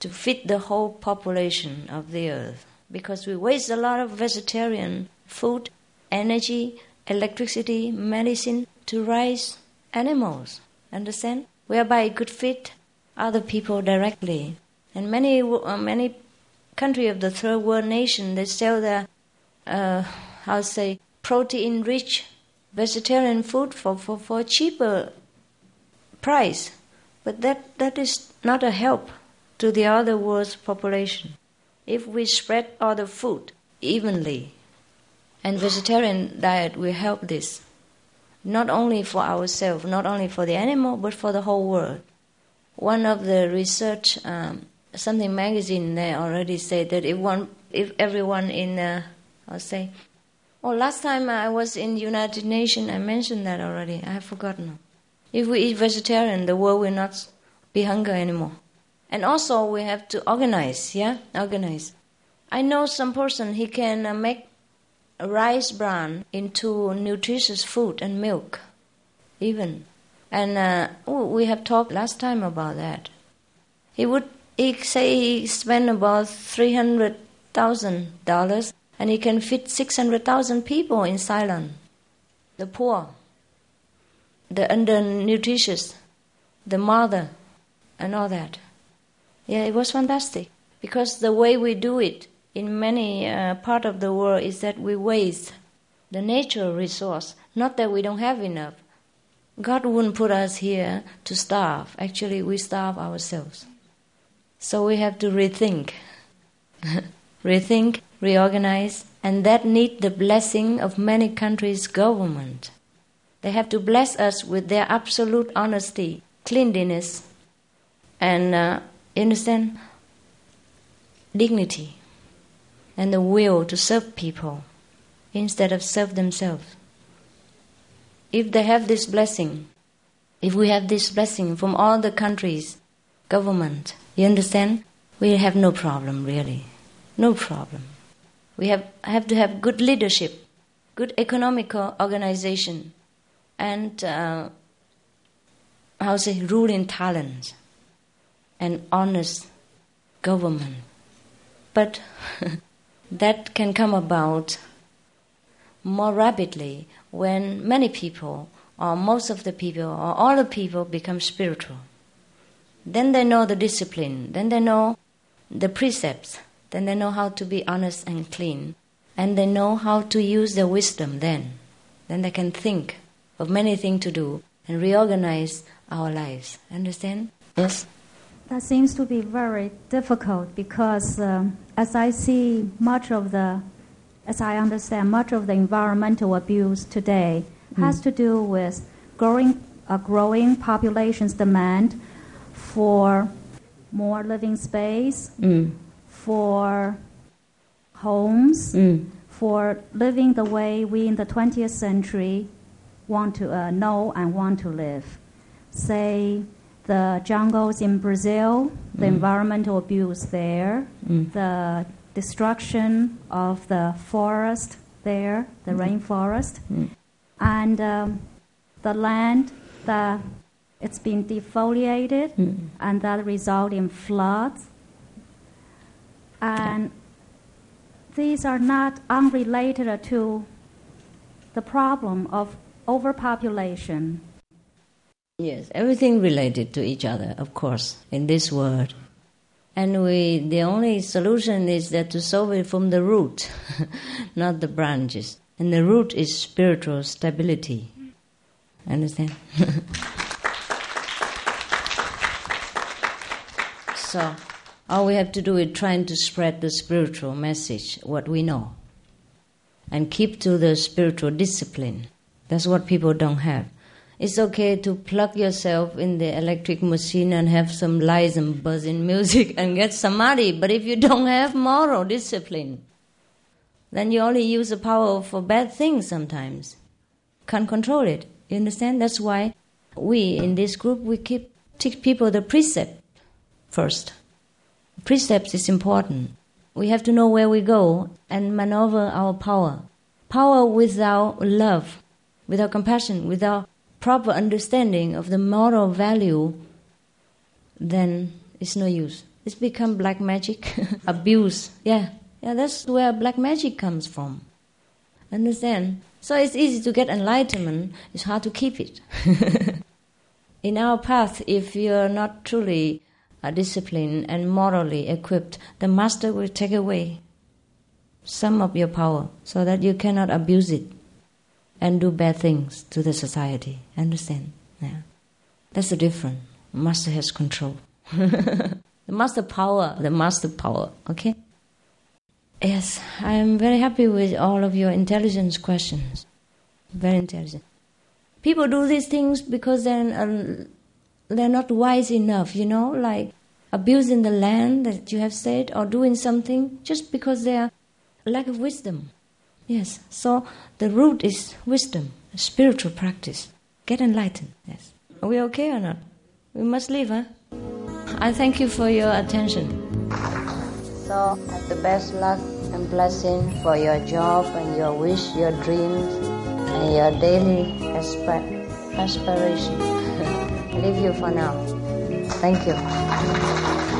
to feed the whole population of the earth. Because we waste a lot of vegetarian food, energy, electricity, medicine to raise animals. Understand? Whereby it could feed other people directly. And many, uh, many country of the third world nation, they sell their, uh, how say, protein rich vegetarian food for, for, for cheaper price. But that, that is not a help to the other world's population. If we spread all the food evenly, and vegetarian diet will help this, not only for ourselves, not only for the animal, but for the whole world. One of the research um, something magazine they already said that if one if everyone in uh, I'll say oh last time I was in United Nations I mentioned that already. I have forgotten. If we eat vegetarian the world will not be hunger anymore. And also we have to organize yeah? Organize. I know some person he can uh, make rice bran into nutritious food and milk even and uh, oh, we have talked last time about that he would he say he spent about three hundred thousand dollars and he can feed six hundred thousand people in Ceylon. The poor, the undernutritious, the mother, and all that. Yeah, it was fantastic because the way we do it in many uh, part of the world is that we waste the natural resource. Not that we don't have enough. God wouldn't put us here to starve. Actually, we starve ourselves. So we have to rethink, <laughs> rethink, reorganize, and that need the blessing of many countries' government. They have to bless us with their absolute honesty, cleanliness, and uh, understand dignity, and the will to serve people instead of serve themselves. if they have this blessing, if we have this blessing from all the countries, government, you understand? We have no problem really. No problem. We have, have to have good leadership, good economical organization, and uh, how say ruling talent, and honest government. But <laughs> that can come about more rapidly when many people, or most of the people, or all the people become spiritual. Then they know the discipline, then they know the precepts, then they know how to be honest and clean, and they know how to use their wisdom then. Then they can think of many things to do and reorganize our lives. Understand? Yes? That seems to be very difficult because, um, as I see much of the, as I understand, much of the environmental abuse today mm. has to do with growing a growing population's demand for more living space, mm. for homes, mm. for living the way we in the 20th century want to uh, know and want to live. Say, the jungles in Brazil, the mm. environmental abuse there, mm. the destruction of the forest there, the mm. rainforest, mm. and um, the land that it's been defoliated, mm. and that result in floods. And these are not unrelated to the problem of overpopulation Yes, everything related to each other, of course, in this world. And we, the only solution is that to solve it from the root, <laughs> not the branches. And the root is spiritual stability. Understand? <laughs> so, all we have to do is trying to spread the spiritual message, what we know, and keep to the spiritual discipline. That's what people don't have. It's okay to plug yourself in the electric machine and have some lights and buzzing music <laughs> and get samadhi. But if you don't have moral discipline, then you only use the power for bad things sometimes. Can't control it. You understand? That's why we in this group we keep teach people the precept first. Precepts is important. We have to know where we go and maneuver our power. Power without love, without compassion, without proper understanding of the moral value, then it's no use. It's become black magic, <laughs> abuse. Yeah, yeah, that's where black magic comes from. Understand? So it's easy to get enlightenment, it's hard to keep it. <laughs> In our path, if you're not truly uh, disciplined and morally equipped, the master will take away some of your power so that you cannot abuse it and do bad things to the society. Understand? Yeah. That's the difference. Master has control. <laughs> the master power, the master power, okay? Yes, I am very happy with all of your intelligence questions. Very intelligent. People do these things because they're, uh, they're not wise enough, you know, like abusing the land that you have said or doing something just because they are lack of wisdom. Yes. So the root is wisdom, spiritual practice. Get enlightened. Yes. Are we okay or not? We must leave, huh? I thank you for your attention. So, have the best luck and blessing for your job and your wish, your dreams, and your daily asp- aspiration. <laughs> Leave you for now. Thank you.